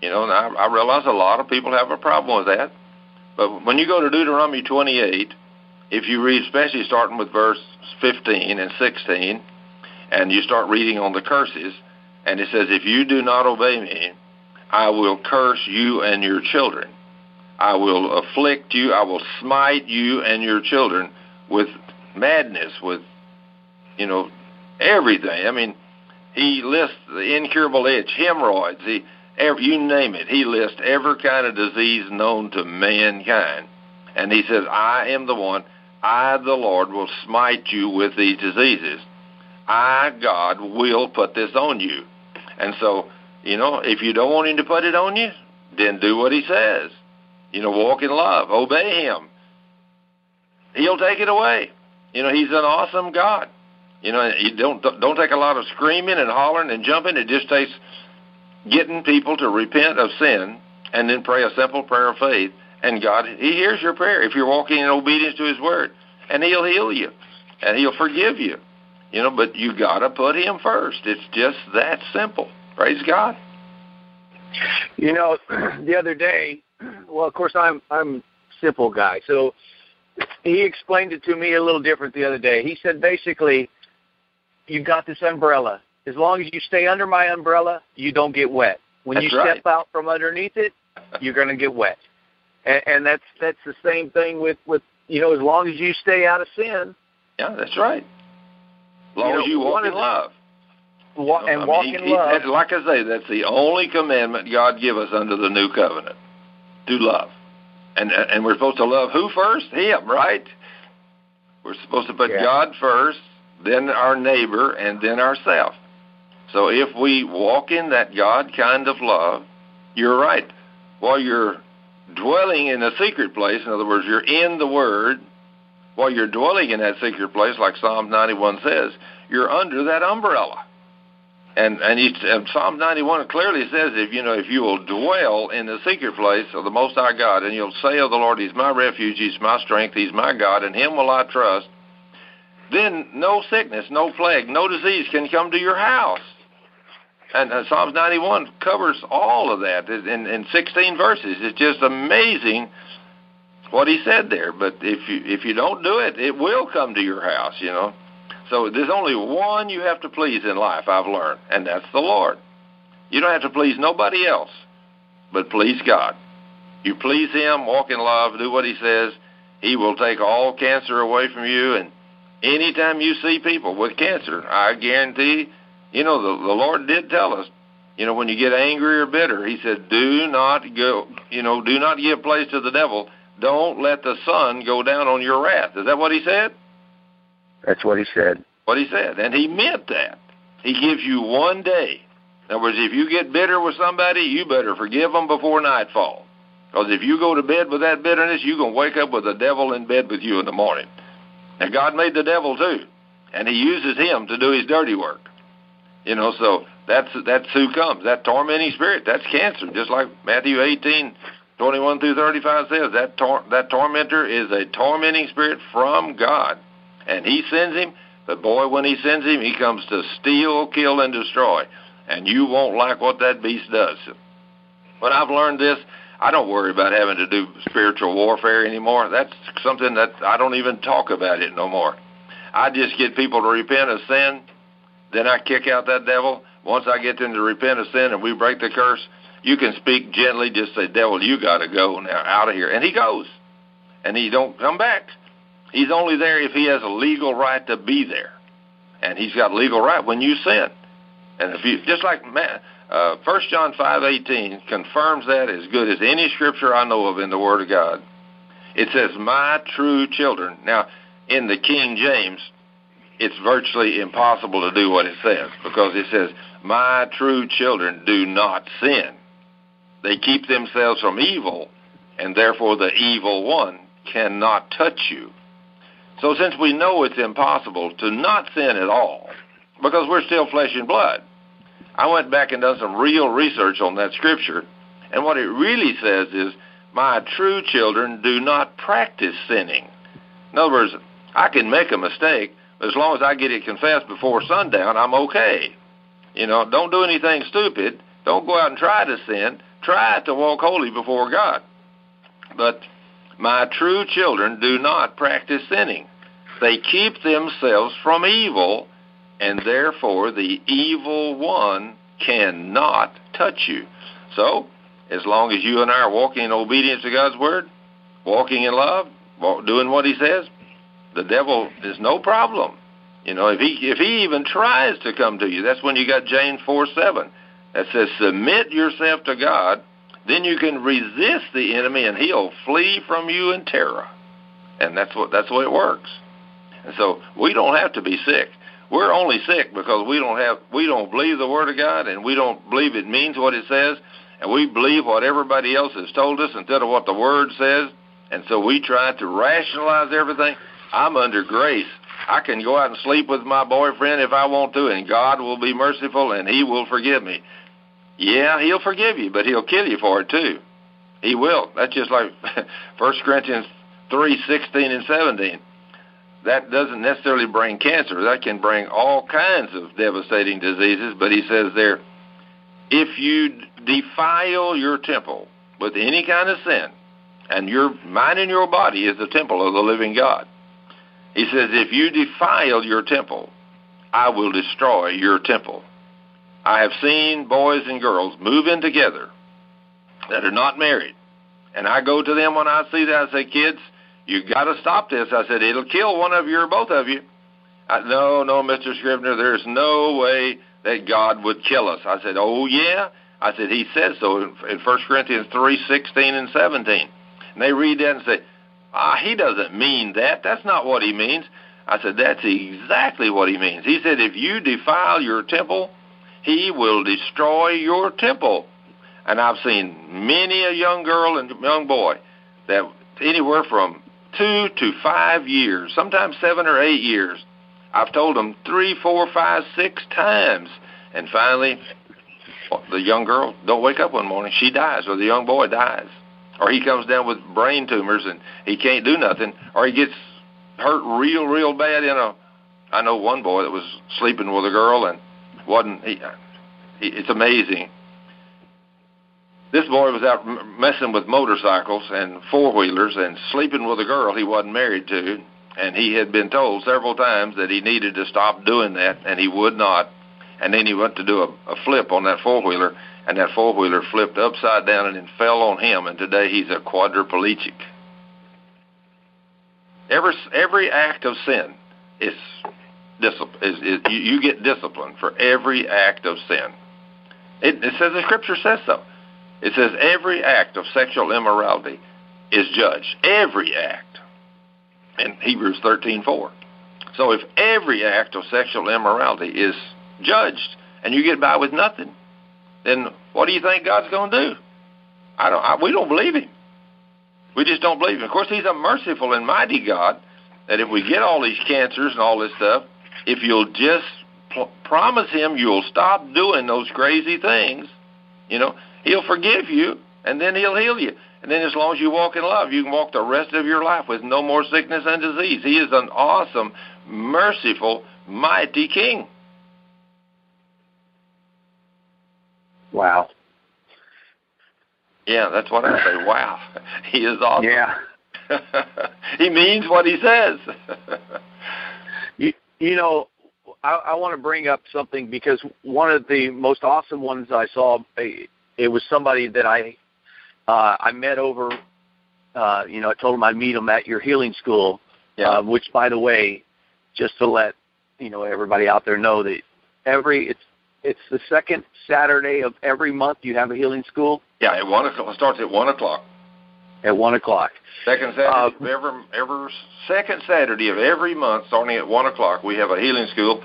You know, and I, I realize a lot of people have a problem with that. But when you go to Deuteronomy 28, if you read, especially starting with verse 15 and 16, and you start reading on the curses, and it says, If you do not obey me, I will curse you and your children. I will afflict you, I will smite you and your children with madness, with, you know, everything. I mean, he lists the incurable itch, hemorrhoids, he, every, you name it. He lists every kind of disease known to mankind. And he says, I am the one, I, the Lord, will smite you with these diseases. I, God, will put this on you. And so, you know, if you don't want him to put it on you, then do what he says. You know, walk in love, obey him. He'll take it away. You know, he's an awesome God. You know, you don't don't take a lot of screaming and hollering and jumping. It just takes getting people to repent of sin and then pray a simple prayer of faith. And God, He hears your prayer if you're walking in obedience to His word, and He'll heal you, and He'll forgive you. You know, but you got to put Him first. It's just that simple. Praise God. You know, the other day, well, of course, I'm I'm simple guy, so he explained it to me a little different the other day. He said basically, you've got this umbrella. As long as you stay under my umbrella, you don't get wet. When That's you right. step out from underneath it, you're going to get wet. And, and that's that's the same thing with with you know as long as you stay out of sin Yeah, that's right. As long You know, as you walk in love. wa- You know, and I walk mean, in he- he- love. that- like I say, that's the only commandment God give us under the new covenant. Do love. And and we're supposed to love who first? Him, right? We're supposed to put Yeah. God first, then our neighbor, and then ourselves. So if we walk in that God kind of love, you're right. While you're dwelling in a secret place, in other words, you're in the Word, while you're dwelling in that secret place, like Psalm 91 says, you're under that umbrella. And and, he, and Psalm 91 clearly says, if you know, if you will dwell in the secret place of the Most High God, and you'll say of the Lord, He's my refuge, He's my strength, He's my God, and Him will I trust. Then no sickness, no plague, no disease can come to your house. And uh, Psalms 91 covers all of that in, in 16 verses. It's just amazing what he said there. But if you if you don't do it, it will come to your house. You know. So there's only one you have to please in life. I've learned, and that's the Lord. You don't have to please nobody else, but please God. You please Him, walk in love, do what He says. He will take all cancer away from you. And anytime you see people with cancer, I guarantee you know, the, the Lord did tell us, you know, when you get angry or bitter, He said, do not go, you know, do not give place to the devil. Don't let the sun go down on your wrath. Is that what He said? That's what he said. What He said. And He meant that. He gives you one day. In other words, if you get bitter with somebody, you better forgive them before nightfall. Because if you go to bed with that bitterness, you're going to wake up with the devil in bed with you in the morning. And God made the devil too. And He uses him to do His dirty work. You know, so that's that's who comes. That tormenting spirit, that's cancer. Just like Matthew 18, 21 through 35 says that tor- that tormentor is a tormenting spirit from God, and he sends him. The boy, when he sends him, he comes to steal, kill, and destroy. And you won't like what that beast does. When I've learned this, I don't worry about having to do spiritual warfare anymore. That's something that I don't even talk about it no more. I just get people to repent of sin, then I kick out that devil. Once I get them to repent of sin and we break the curse, you can speak gently, just say, "Devil, you got to go now, out of here," and he goes, and he don't come back. He's only there if he has a legal right to be there, and he's got legal right when you sin. And if you just like man, uh, 1 John 5:18 confirms that as good as any scripture I know of in the Word of God. It says, "My true children." Now, in the King James, it's virtually impossible to do what it says because it says, "My true children do not sin." They keep themselves from evil, and therefore the evil one cannot touch you. So, since we know it's impossible to not sin at all, because we're still flesh and blood, I went back and done some real research on that scripture, and what it really says is, My true children do not practice sinning. In other words, I can make a mistake, as long as I get it confessed before sundown, I'm okay. You know, don't do anything stupid. Don't go out and try to sin. Try to walk holy before God. But my true children do not practice sinning. They keep themselves from evil and therefore the evil one cannot touch you. So, as long as you and I are walking in obedience to God's word, walking in love, doing what He says, the devil is no problem. You know, if he if he even tries to come to you, that's when you got James four seven that says, "Submit yourself to God, then you can resist the enemy, and he'll flee from you in terror." And that's what that's the way it works. And so we don't have to be sick we're only sick because we don't have we don't believe the word of God and we don't believe it means what it says and we believe what everybody else has told us instead of what the word says and so we try to rationalize everything. I'm under grace. I can go out and sleep with my boyfriend if I want to and God will be merciful and he will forgive me. Yeah, he'll forgive you, but he'll kill you for it too. He will. That's just like First Corinthians three sixteen and seventeen that doesn't necessarily bring cancer. That can bring all kinds of devastating diseases. But he says there, if you defile your temple with any kind of sin, and your mind and your body is the temple of the living God, he says, if you defile your temple, I will destroy your temple. I have seen boys and girls move in together that are not married. And I go to them when I see that, I say, kids, you got to stop this. I said, it'll kill one of you or both of you. I, no, no, Mr. Scrivener, there's no way that God would kill us. I said, oh, yeah. I said, he says so in, in 1 Corinthians 3, 16 and 17. And they read that and say, ah, he doesn't mean that. That's not what he means. I said, that's exactly what he means. He said, if you defile your temple, he will destroy your temple. And I've seen many a young girl and young boy that anywhere from two to five years, sometimes seven or eight years. I've told them three, four, five, six times. And finally, the young girl don't wake up one morning. She dies, or the young boy dies. Or he comes down with brain tumors and he can't do nothing. Or he gets hurt real, real bad in a. I know one boy that was sleeping with a girl and wasn't. He, he, it's amazing this boy was out messing with motorcycles and four wheelers and sleeping with a girl he wasn't married to, and he had been told several times that he needed to stop doing that, and he would not. And then he went to do a, a flip on that four wheeler, and that four wheeler flipped upside down and then fell on him, and today he's a quadriplegic. Every every act of sin is discipline. Is, is you, you get discipline for every act of sin. It, it says the scripture says so. It says every act of sexual immorality is judged. Every act. In Hebrews 13:4. So if every act of sexual immorality is judged and you get by with nothing, then what do you think God's going to do? I don't. I, we don't believe Him. We just don't believe Him. Of course, He's a merciful and mighty God. That if we get all these cancers and all this stuff, if you'll just pl- promise Him you'll stop doing those crazy things, you know, He'll forgive you, and then He'll heal you. And then as long as you walk in love, you can walk the rest of your life with no more sickness and disease. He is an awesome, merciful, mighty king. Wow. Yeah, that's what I say. Wow. He is awesome. Yeah. he means what he says. you, you know, I, I want to bring up something because one of the most awesome ones I saw, it was somebody that I uh, I met over. Uh, you know, I told him I'd meet him at your healing school. Yeah. Uh, which, by the way, just to let you know everybody out there know that every it's it's the second Saturday of every month you have a healing school. Yeah, at one o'clock. It starts at one o'clock. At one o'clock. Second Saturday uh, of every, every second Saturday of every month, starting at one o'clock, we have a healing school,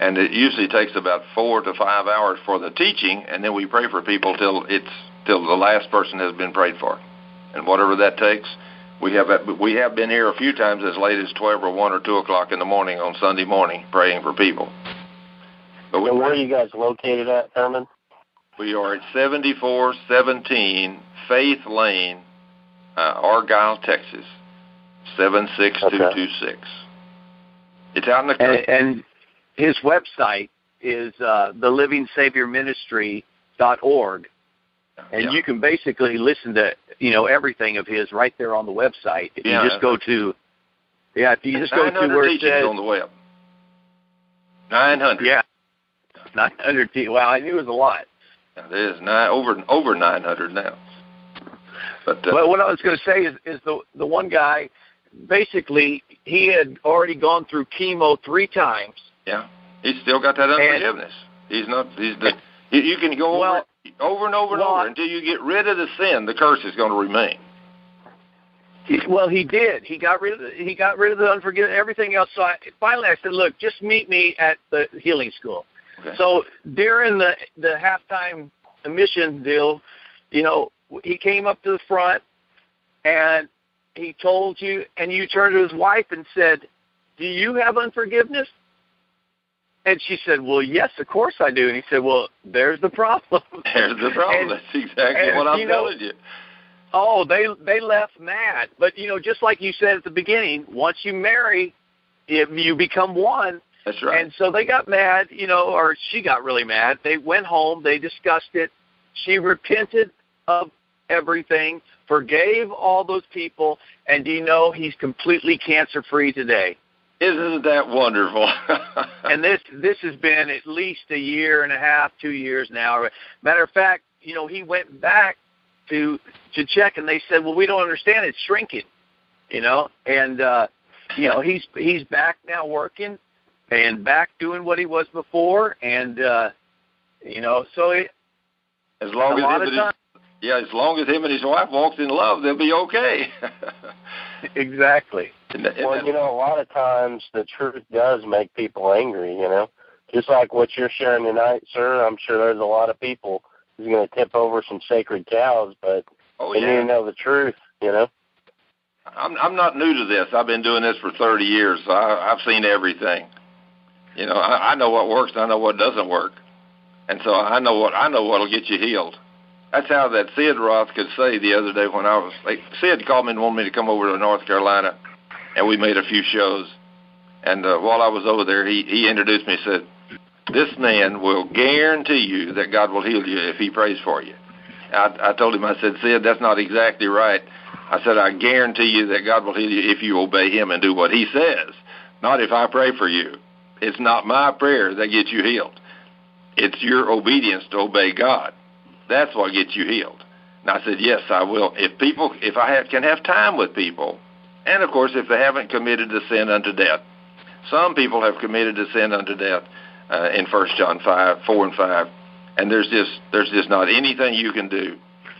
and it usually takes about four to five hours for the teaching, and then we pray for people till it's till the last person has been prayed for, and whatever that takes. We have we have been here a few times as late as twelve or one or two o'clock in the morning on Sunday morning praying for people. We, where are you guys located at, Thurman? We are at seventy four seventeen Faith Lane, uh, Argyle, Texas, seven six two two six. It's out in the country. And, and his website is uh, thelivingsaviorministry.org, and yeah. you can basically listen to you know everything of his right there on the website. If yeah, you just go to yeah, if you just go to where it says on the web. Nine hundred. Yeah, nine hundred. Wow, I knew it was a lot. It is nine over over nine hundred now. But uh, well, what I was going to say is, is the the one guy, basically, he had already gone through chemo three times. Yeah, he's still got that unforgiveness. And, he's not. He's the. You, you can go well, over over and over and well, over until you get rid of the sin. The curse is going to remain. He, well, he did. He got rid of the, he got rid of the unforgiveness, everything else. So I, finally, I said, "Look, just meet me at the healing school." Okay. So during the the halftime mission deal, you know, he came up to the front and he told you, and you turned to his wife and said, "Do you have unforgiveness?" And she said, "Well, yes, of course I do." And he said, "Well, there's the problem." There's the problem. and, That's exactly and, what I'm you know, telling you. Oh, they they left mad. But you know, just like you said at the beginning, once you marry, if you become one. That's right. And so they got mad, you know, or she got really mad. They went home, they discussed it. She repented of everything, forgave all those people, and do you know he's completely cancer free today? Isn't that wonderful? and this this has been at least a year and a half, two years now. Matter of fact, you know, he went back to to check, and they said, "Well, we don't understand. It's shrinking." You know, and uh, you know he's he's back now working and back doing what he was before, and uh, you know, so it, as long as lot him and time. his, yeah, as long as him and his wife walks in love, they'll be okay. exactly. And that- and Well, you know, a lot of times the truth does make people angry. You know, just like what you're sharing tonight, sir. I'm sure there's a lot of people who's going to tip over some sacred cows, but oh they need to know the truth. You know. I'm I'm not new to this. I've been doing this for 30 years. So I, I've seen everything. You know, I, I know what works. and I know what doesn't work, and so I know what I know what'll get you healed. That's how that Sid Roth could say the other day when I was like Sid called me and wanted me to come over to North Carolina, and we made a few shows. And uh, while I was over there, he he introduced me. Said, "This man will guarantee you that God will heal you if he prays for you." I, I told him, I said, Sid, that's not exactly right. I said, I guarantee you that God will heal you if you obey Him and do what He says, not if I pray for you. It's not my prayer that gets you healed. It's your obedience to obey God. That's what gets you healed. And I said, yes, I will. If people, if I have, can have time with people, and of course, if they haven't committed to sin unto death. Some people have committed to sin unto death uh, in First John five, four and five, and there's just there's just not anything you can do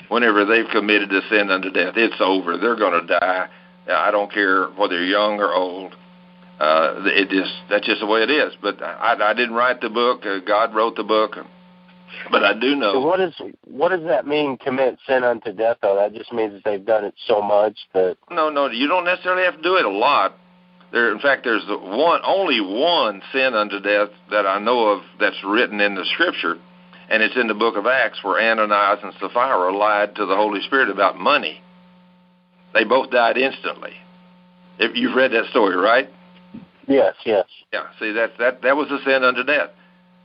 whenever they've committed to sin unto death. It's over. They're going to die. I don't care whether you're young or old. Uh, it just that's just the way it is. But I, I didn't write the book. Uh, God wrote the book. But I do know. So what is what does that mean? Commit sin unto death, though. That just means that they've done it so much that. No, no, you don't necessarily have to do it a lot. There, in fact, there's one only one sin unto death that I know of that's written in the Scripture, and it's in the book of Acts where Ananias and Sapphira lied to the Holy Spirit about money. they both died instantly. If you've read that story, right? Yes, yes. Yeah. See that that that was a sin unto death.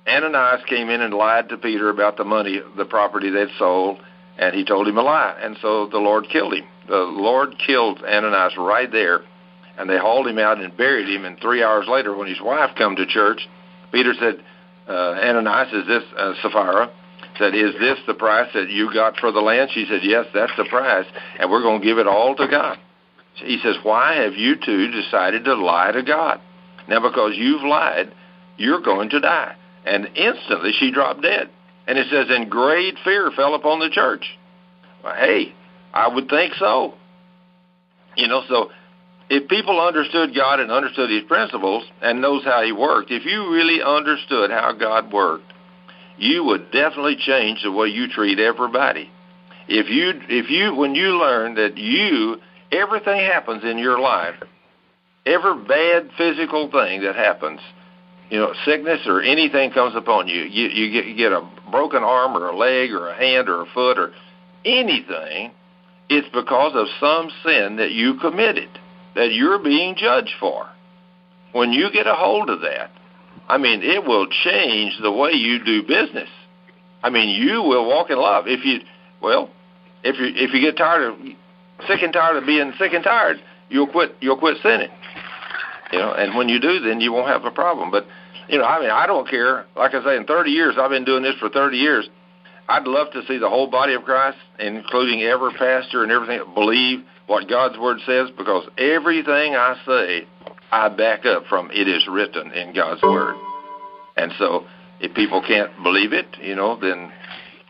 Ananias came in and lied to Peter about the money, the property they'd sold, and he told him a lie, and so the Lord killed him. The Lord killed Ananias right there, and they hauled him out and buried him. And three hours later, when his wife come to church, Peter said, uh, "Ananias, is this uh, Sapphira?" Said, "Is this the price that you got for the land?" She said, "Yes, that's the price, and we're going to give it all to God." He says, "Why have you two decided to lie to God?" Now, because you've lied, you're going to die. And instantly she dropped dead. And it says, and great fear fell upon the church. Well, hey, I would think so. You know, so if people understood God and understood His principles and knows how He worked, if you really understood how God worked, you would definitely change the way you treat everybody. If you, if you, when you learn that you, everything happens in your life, every bad physical thing that happens, you know, sickness or anything comes upon you, you, you get, you get a broken arm or a leg or a hand or a foot or anything, it's because of some sin that you committed that you're being judged for. When you get a hold of that, I mean, it will change the way you do business. I mean, you will walk in love if you, well, if you if you get tired of sick and tired of being sick and tired, you'll quit you'll quit sinning. You know, and when you do, then you won't have a problem. But you know, I mean, I don't care. Like I say, in 30 years, I've been doing this for 30 years. I'd love to see the whole body of Christ, including every pastor and everything, believe what God's Word says because everything I say, I back up from it is written in God's Word. And so if people can't believe it, you know, then,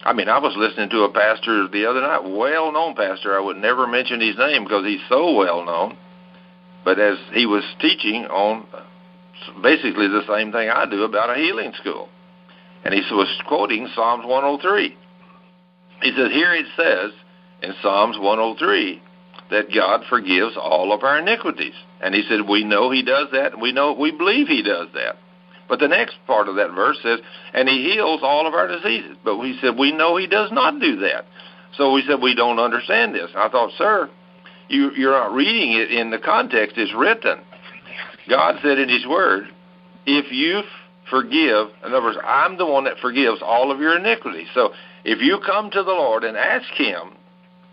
I mean, I was listening to a pastor the other night, well known pastor. I would never mention his name because he's so well known. But as he was teaching on basically the same thing I do about a healing school. And he was quoting Psalms 103. He said, Here it says in Psalms 103 that God forgives all of our iniquities. And he said, We know he does that, and we know we believe he does that. But the next part of that verse says, and he heals all of our diseases. But we said, we know he does not do that. So we said, we don't understand this. I thought, sir, you, you're not reading it in the context it's written. God said in his word, if you forgive, in other words, I'm the one that forgives all of your iniquities. So if you come to the Lord and ask him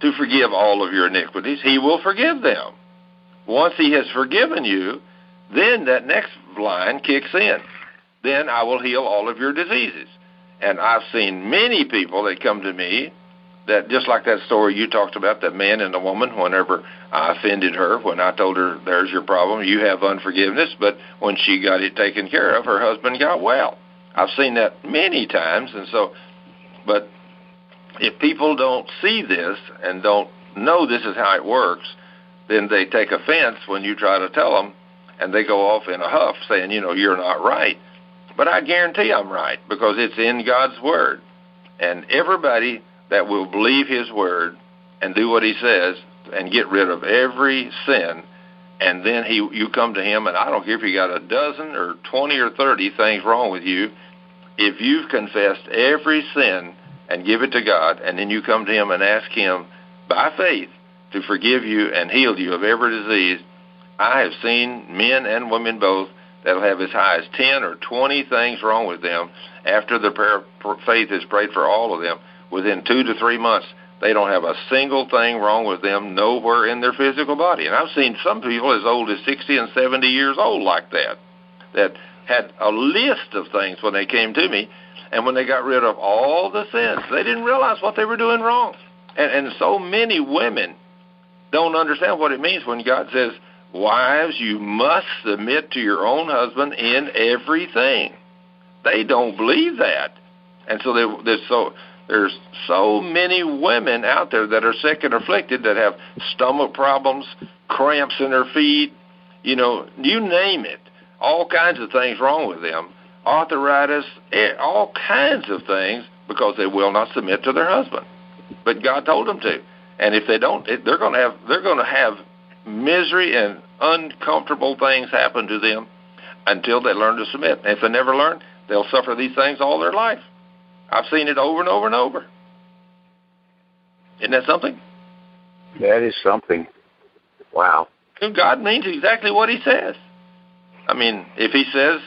to forgive all of your iniquities, he will forgive them. Once he has forgiven you, then that next line kicks in. Then I will heal all of your diseases. And I've seen many people that come to me that just like that story you talked about, that man and the woman, whenever I offended her, when I told her, there's your problem, you have unforgiveness, but when she got it taken care of, her husband got well. I've seen that many times, and so, but if people don't see this and don't know this is how it works, then they take offense when you try to tell them, and they go off in a huff saying, you know, you're not right. But I guarantee I'm right because it's in God's Word. And everybody that will believe his word and do what he says and get rid of every sin. And then he you come to him and I don't care if you got a dozen or 20 or 30 things wrong with you if you've confessed every sin and give it to God and then you come to him and ask him by faith to forgive you and heal you of every disease I have seen men and women both that'll have as high as 10 or 20 things wrong with them after the prayer of faith is prayed for all of them within two to three months, they don't have a single thing wrong with them nowhere in their physical body. And I've seen some people as old as 60 and 70 years old like that, that had a list of things when they came to me. And when they got rid of all the sins, they didn't realize what they were doing wrong. And, and so many women don't understand what it means when God says, Wives, you must submit to your own husband in everything. They don't believe that. And so they, they're so there's so many women out there that are sick and afflicted that have stomach problems, cramps in their feet, you know, you name it. All kinds of things wrong with them. Arthritis, eh, all kinds of things because they will not submit to their husband. But God told them to. And if they don't, they're going to have they're going to have misery and uncomfortable things happen to them until they learn to submit. And if they never learn, they'll suffer these things all their life. I've seen it over and over and over. Isn't that something? That is something. Wow. God means exactly what He says. I mean, if He says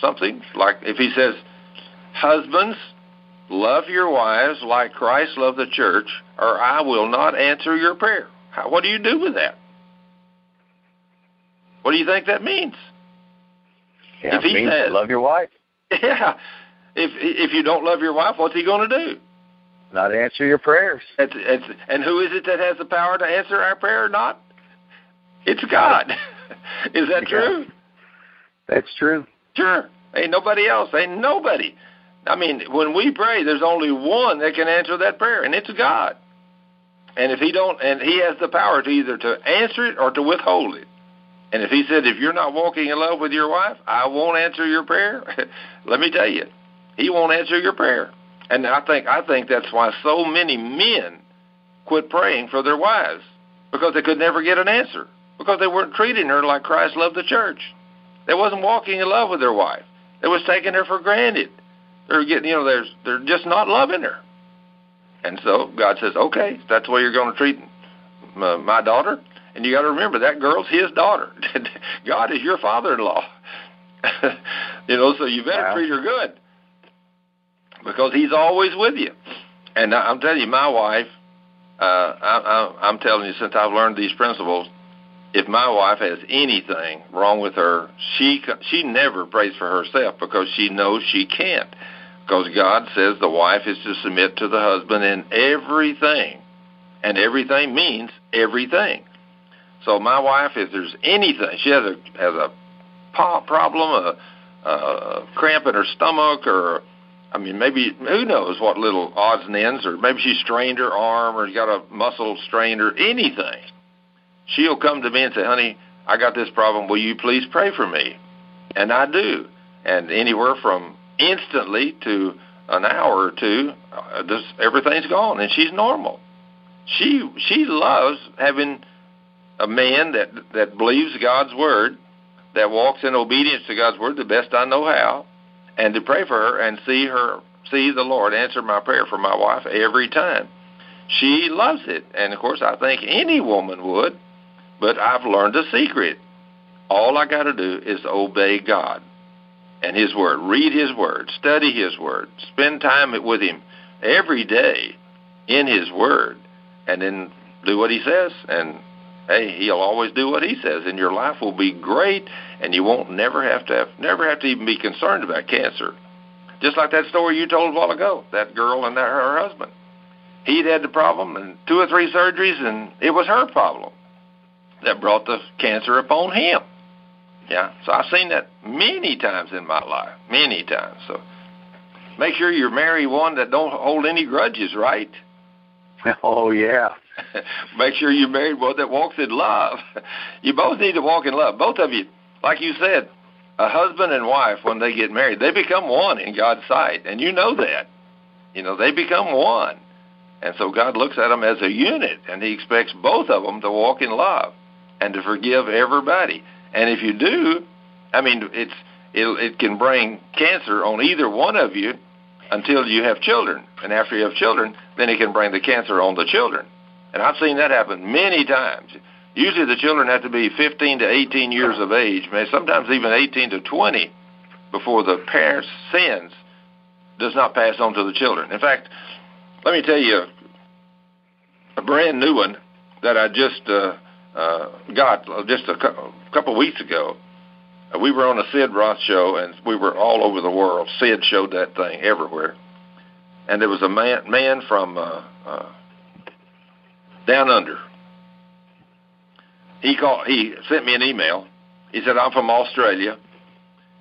something like if He says, "Husbands, love your wives like Christ loved the church, or I will not answer your prayer." How, what do you do with that? What do you think that means? Yeah, If he means says- love your wife, Yeah. If if you don't love your wife, what's he going to do? not answer your prayers. It's, it's, and who is it that has the power to answer our prayer or not? It's God. is that Yeah. true? That's true. Sure. Ain't nobody else. Ain't nobody. I mean, when we pray, there's only one that can answer that prayer, and it's God. And if he don't, and he has the power to either to answer it or to withhold it. And if he said, if you're not walking in love with your wife, I won't answer your prayer. Let me tell you, he won't answer your prayer. And I think I think that's why so many men quit praying for their wives because they could never get an answer because they weren't treating her like Christ loved the church. They wasn't walking in love with their wife. They was taking her for granted. They're getting, you know, they're they're just not loving her. And so God says, okay, that's the way you're going to treat my, uh, my daughter. And you got to remember that girl's His daughter. God is your father-in-law. you know, so you better Wow. treat her good because He's always with you. And I'm telling you, my wife, uh, I, I, I'm telling you, since I've learned these principles, if my wife has anything wrong with her, she she never prays for herself because she knows she can't. Because God says the wife is to submit to the husband in everything, and everything means everything. So my wife, if there's anything, she has a has a problem, a, a cramp in her stomach, or I mean, maybe who knows what little odds and ends, or maybe she strained her arm, or got a muscle strained, or anything. She'll come to me and say, "Honey, I got this problem. Will you please pray for me?" And I do. And anywhere from instantly to an hour or two, uh, this everything's gone, and she's normal. She she loves having a man that that believes God's word, that walks in obedience to God's word the best I know how, and to pray for her and see her see the Lord answer my prayer for my wife every time. She loves it, and of course I think any woman would, but I've learned a secret. All I got to do is obey God and His Word. Read His Word, study His Word, spend time with Him every day in His Word, and then do what He says. And hey, He'll always do what He says, and your life will be great, and you won't never have to have never have to even be concerned about cancer. Just like that story you told a while ago, that girl and that, her husband. He'd had the problem and two or three surgeries, and it was her problem that brought the cancer upon him. Yeah, so I've seen that many times in my life, many times. So make sure you marry one that don't hold any grudges, right? Oh yeah. make sure you married one that walks in love. You both need to walk in love. Both of you, like you said, a husband and wife when they get married, they become one in God's sight, and you know that. You know they become one, and so God looks at them as a unit, and He expects both of them to walk in love and to forgive everybody. And if you do, I mean, it's it it can bring cancer on either one of you until you have children, and after you have children, then it can bring the cancer on the children. And I've seen that happen many times. Usually the children have to be 15 to 18 years of age, man, sometimes even 18 to 20 before the parent's sins does not pass on to the children. In fact, let me tell you a brand new one that I just uh, uh, got just a cou- couple weeks ago. We were on a Sid Roth show, and we were all over the world. Sid showed that thing everywhere, and there was a man man from uh, uh, down under. He called. He sent me an email. He said, "I'm from Australia,"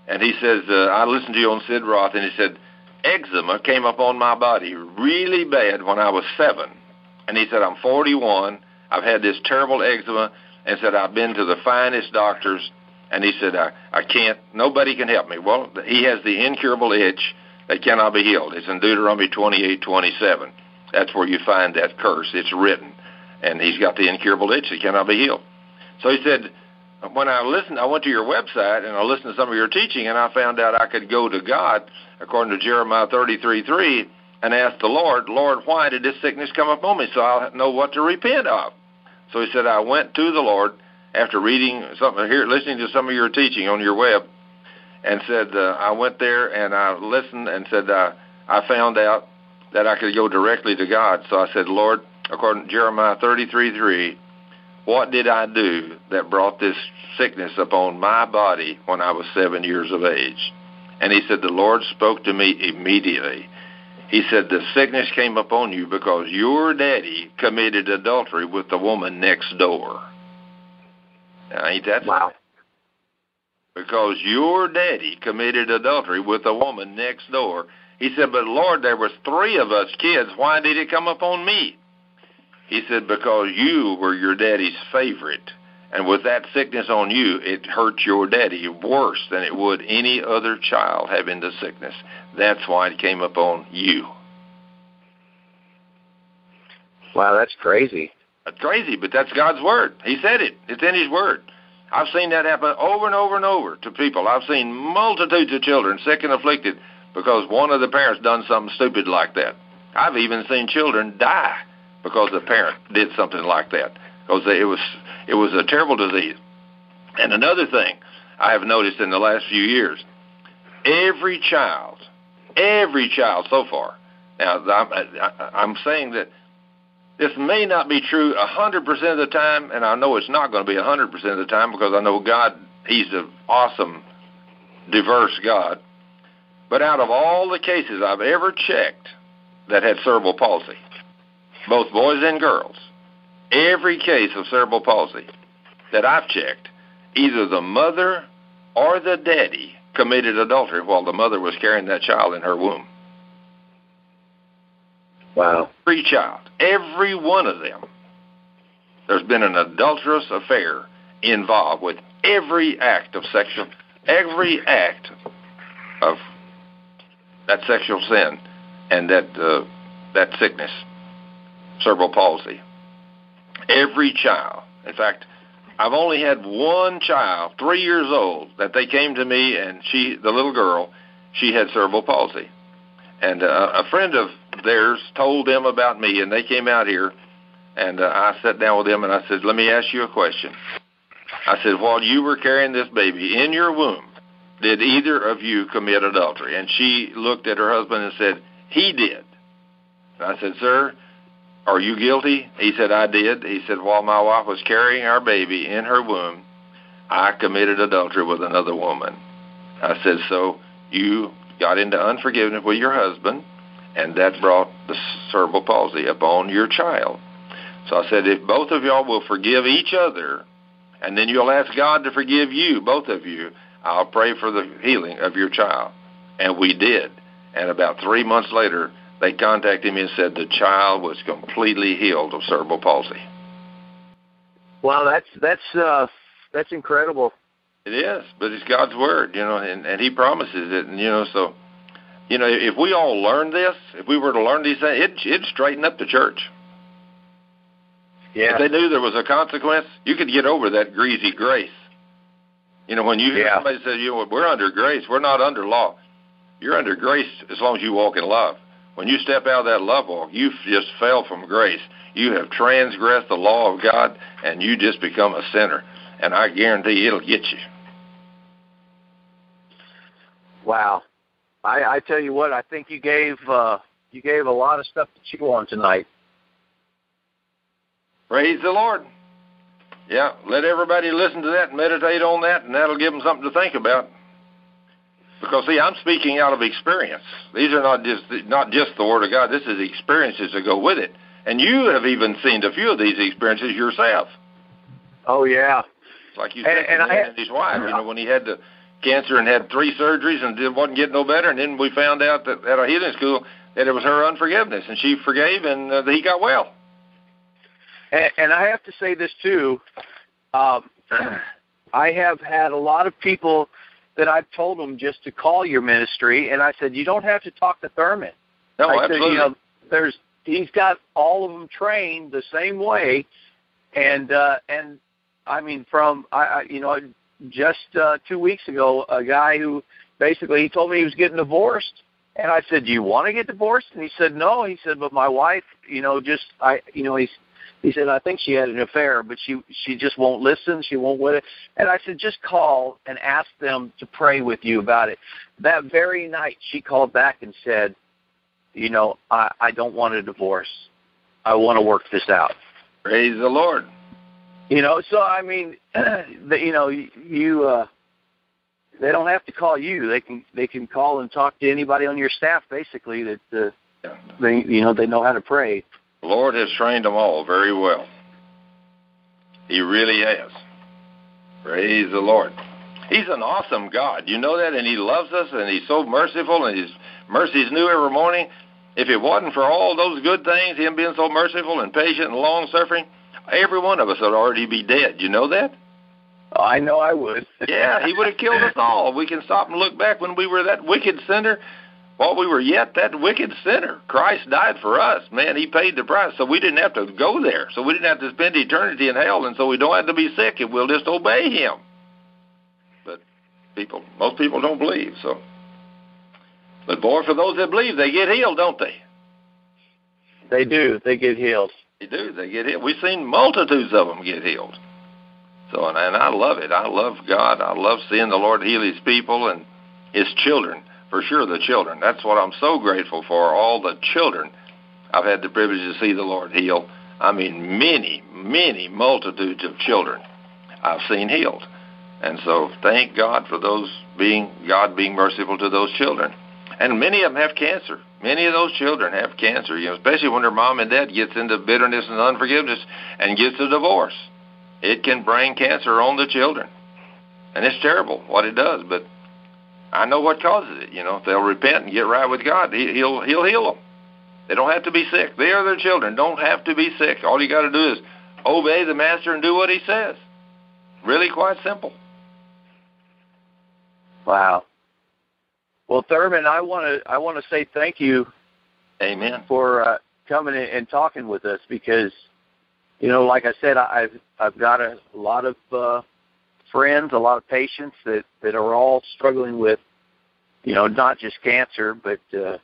and he says, uh, "I listened to you on Sid Roth," and he said, "Eczema came up on my body really bad when I was seven. And he said, "I'm 41. I've had this terrible eczema." And said, "I've been to the finest doctors." And he said, I, I can't, nobody can help me. Well, he has the incurable itch that cannot be healed. It's in Deuteronomy 28, 27. That's where you find that curse. It's written. And he's got the incurable itch that cannot be healed. So he said, when I listened, I went to your website and I listened to some of your teaching and I found out I could go to God, according to Jeremiah 33, 3, and ask the Lord, Lord, why did this sickness come upon me? So I'll know what to repent of. So he said, I went to the Lord after reading something here, listening to some of your teaching on your web, and said uh, I went there and I listened and said uh, I found out that I could go directly to God. So I said, Lord, according to Jeremiah 33:3, what did I do that brought this sickness upon my body when I was seven years of age? And he said, the Lord spoke to me immediately. He said, the sickness came upon you because your daddy committed adultery with the woman next door. Now, ain't that wow? Because your daddy committed adultery with the woman next door. He said, but Lord, there was three of us kids. Why did it come upon me? He said, because you were your daddy's favorite. And with that sickness on you, it hurt your daddy worse than it would any other child having the sickness. That's why it came upon you. Wow, that's crazy. That's crazy, but that's God's word. He said it. It's in His word. I've seen that happen over and over and over to people. I've seen multitudes of children sick and afflicted because one of the parents done something stupid like that. I've even seen children die because the parent did something like that because it was it was a terrible disease. And another thing I have noticed in the last few years, every child, every child so far. Now I'm, I'm saying that this may not be true 100% of the time, and I know it's not going to be 100% of the time because I know God, He's an awesome, diverse God. But out of all the cases I've ever checked that had cerebral palsy, both boys and girls, every case of cerebral palsy that I've checked, either the mother or the daddy committed adultery while the mother was carrying that child in her womb. Wow. Every child, every one of them. There's been an adulterous affair involved with every act of sexual, every act of that sexual sin and that uh, that sickness, cerebral palsy. Every child. In fact, I've only had one child, three years old, that they came to me and she, the little girl, she had cerebral palsy, and uh, a friend of theirs told them about me, and they came out here, and uh, I sat down with them and I said, "Let me ask you a question." I said, "While you were carrying this baby in your womb, did either of you commit adultery?" And she looked at her husband and said, "He did." And I said, "Sir, are you guilty?" He said, "I did." He said, "While my wife was carrying our baby in her womb, I committed adultery with another woman." I said, "So you got into unforgiveness with your husband, and that brought the cerebral palsy upon your child. So I said, if both of y'all will forgive each other, and then you'll ask God to forgive you, both of you, I'll pray for the healing of your child. And we did. And about three months later, they contacted me and said the child was completely healed of cerebral palsy. Wow, that's that's uh, that's incredible. It is, but it's God's word, you know, and, and He promises it, and you know, so you know, if we all learn this, if we were to learn these things, it, it'd straighten up the church. Yeah. If they knew there was a consequence, you could get over that greasy grace. You know, when you hear Yeah. somebody say, you know, we're under grace, we're not under law. You're under grace as long as you walk in love. When you step out of that love walk, you just fell from grace. You have transgressed the law of God, and you just become a sinner. And I guarantee it'll get you. Wow. I, I tell you what, I think you gave uh, you gave a lot of stuff to chew on tonight. Praise the Lord. Yeah, let everybody listen to that and meditate on that, and that'll give them something to think about. Because see, I'm speaking out of experience. These are not just not just the Word of God. This is experiences that go with it, and you have even seen a few of these experiences yourself. Oh yeah. Like you said, and and, and his wife. You know, when he had the cancer and had three surgeries and it wasn't getting no better, and then we found out that at our healing school that it was her unforgiveness, and she forgave, and uh, he got well. And, and I have to say this too. Um, I have had a lot of people that I've told them just to call your ministry, and I said you don't have to talk to Thurman. No, I said, absolutely. you know, there's he's got all of them trained the same way, and uh, and I mean from I, I you know just uh, two weeks ago a guy who basically he told me he was getting divorced, and I said, do you want to get divorced? And he said no. He said, but my wife, you know, just I you know he's He said, I think she had an affair, but she she just won't listen. She won't with it. And I said, just call and ask them to pray with you about it. That very night, she called back and said, you know, I I don't want a divorce. I want to work this out. Praise the Lord. You know, so I mean, the, you know, you uh they don't have to call you. They can they can call and talk to anybody on your staff basically that uh, they you know they know how to pray. The Lord has trained them all very well. He really has. Praise the Lord. He's an awesome God. You know that? And He loves us, and He's so merciful, and His mercies new every morning. If it wasn't for all those good things, Him being so merciful and patient and long suffering, every one of us would already be dead. You know that? I know I would. Yeah, He would have killed us all. We can stop and look back when we were that wicked sinner. While we were yet that wicked sinner, Christ died for us. Man, He paid the price, so we didn't have to go there. So we didn't have to spend eternity in hell, and so we don't have to be sick, and we'll just obey Him. But people, most people don't believe. So, but boy, for those that believe, they get healed, don't they? They do. They get healed. They do. They get healed. We've seen multitudes of them get healed. So, and, and I love it. I love God. I love seeing the Lord heal His people and His children. For sure, the children. That's what I'm so grateful for. All the children I've had the privilege to see the Lord heal. I mean, many, many multitudes of children I've seen healed. And so, thank God for those being God being merciful to those children. And many of them have cancer. Many of those children have cancer, you know, especially when their mom and dad gets into bitterness and unforgiveness and gets a divorce. It can bring cancer on the children. And it's terrible what it does, but I know what causes it. You know, if they'll repent and get right with God, he, he'll he'll heal them. They don't have to be sick. They are their children. Don't have to be sick. All you got to do is obey the master and do what he says. Really quite simple. Wow. Well, Thurman, I want to I want to say thank you Amen. for uh, coming in and talking with us because, you know, like I said, I've I've got a lot of uh, friends, a lot of patients that that are all struggling with, you know, not just cancer, but uh,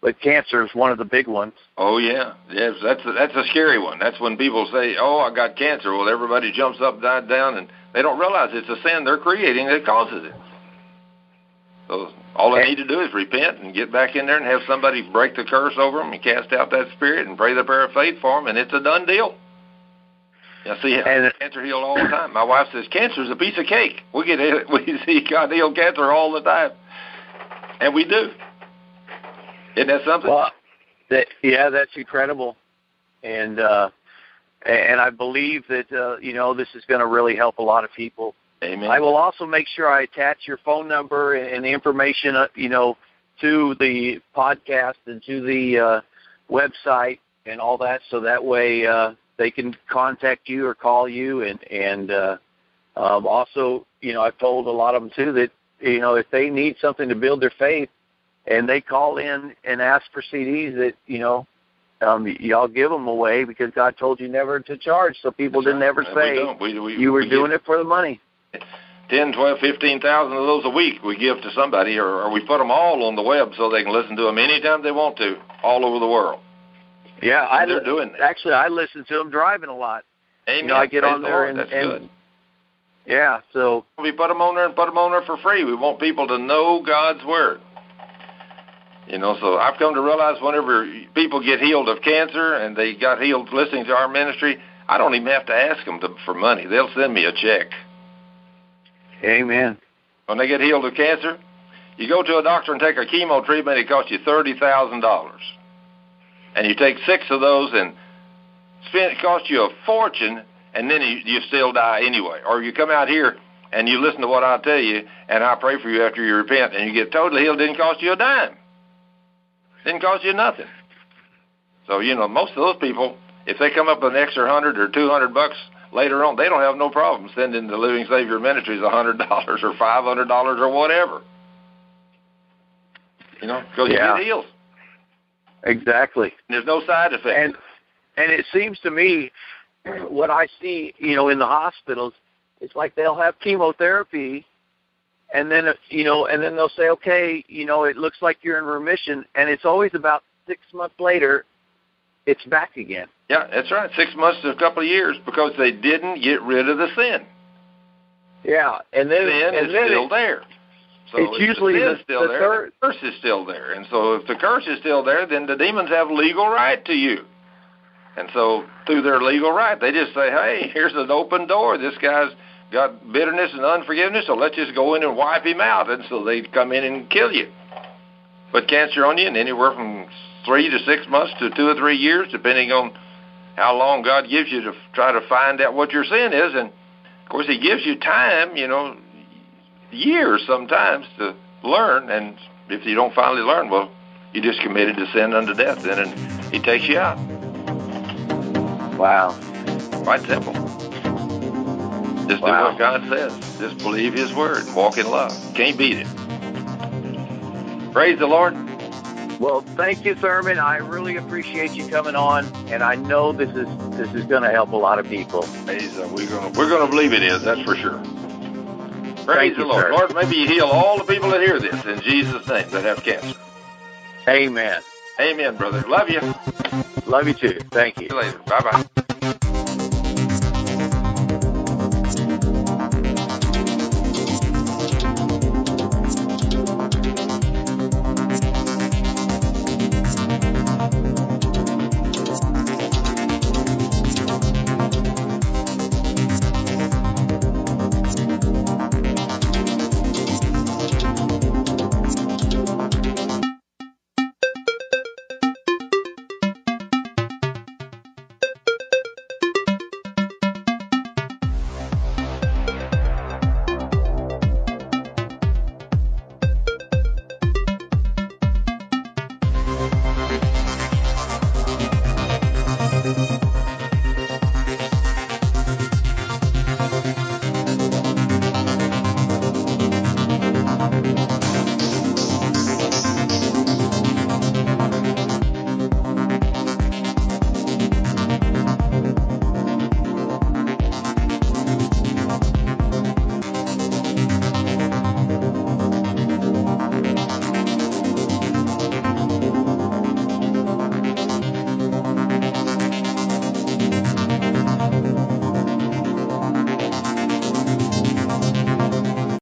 but cancer is one of the big ones. Oh yeah, yes. That's a, that's a scary one. That's when people say, "Oh, I got cancer." Well, everybody jumps up, died down, and they don't realize it's a sin they're creating that causes it. So all they need to do is repent and get back in there and have somebody break the curse over them and cast out that spirit and pray the prayer of faith for them, and it's a done deal. I see And- cancer healed all the time. My wife says cancer is a piece of cake. We get we see God heal cancer all the time, and we do. Isn't that something? Well, that, yeah, that's incredible, and uh, and I believe that uh, you know this is going to really help a lot of people. Amen. I will also make sure I attach your phone number and the information, uh, you know, to the podcast and to the uh, website and all that, so that way uh, they can contact you or call you. And and uh, um, also, you know, I've told a lot of them too that you know if they need something to build their faith, and they call in and ask for CDs, that you know. Um, y'all give them away because God told you never to charge, so people didn't ever And we say. We- we- you were we doing give it for the money. ten, twelve, fifteen thousand of those a week we give to somebody, or, or we put them all on the web so they can listen to them anytime they want to, all over the world. Yeah, I They're doing that. Actually, I listen to them driving a lot. Amen. You know, I get Praise on there Lord. and, That's and good. yeah. So We put them on there and put them on there for free. We want people to know God's word. You know, so I've come to realize whenever people get healed of cancer and they got healed listening to our ministry, I don't even have to ask them to, for money. They'll send me a check. Amen. when they get healed of cancer, you go to a doctor and take a chemo treatment, it costs you thirty thousand dollars. And you take six of those and spend it costs you a fortune and then you, you still die anyway. Or you come out here and you listen to what I tell you and I pray for you after you repent and you get totally healed, didn't cost you a dime. Didn't cost you nothing. So, you know, most of those people, if they come up with an extra hundred or two hundred bucks later on, they don't have no problem sending the Living Savior Ministries a hundred dollars or five hundred dollars or whatever. You know, because Yeah. you get healed. Exactly. There's no side effects. And and it seems to me what I see, you know, in the hospitals, it's like they'll have chemotherapy and then you know, and then they'll say, "Okay, you know, it looks like you're in remission." And it's always about 6 months later it's back again. Yeah, that's right. Six months to a couple of years because they didn't get rid of the sin. Yeah, and then sin and is then still it, there. So it's usually the still the there, third- the curse is still there. And so if the curse is still there, then the demons have legal right to you. And so through their legal right, they just say, hey, here's an open door. This guy's got bitterness and unforgiveness, so let's just go in and wipe him out. And so they come in and kill you. Put cancer on you in anywhere from three to six months to two or three years, depending on how long God gives you to try to find out what your sin is. And of course, He gives you time, you know, years sometimes to learn. And if you don't finally learn, well, you just committed to sin unto death then, and He takes you out. wow. Quite simple. Just do what God says. Just believe His word. Walk in love. Can't beat it. Praise the Lord. Well, thank you, Thurman. I really appreciate you coming on, and I know this is this is going to help a lot of people. We're gonna we're gonna believe it is. That's for sure. Praise Thank the you, Lord. sir. Lord, maybe you heal all the people that hear this in Jesus' name that have cancer. Amen. Amen, brother. Love you. Love you too. Thank you. See you later. Bye bye.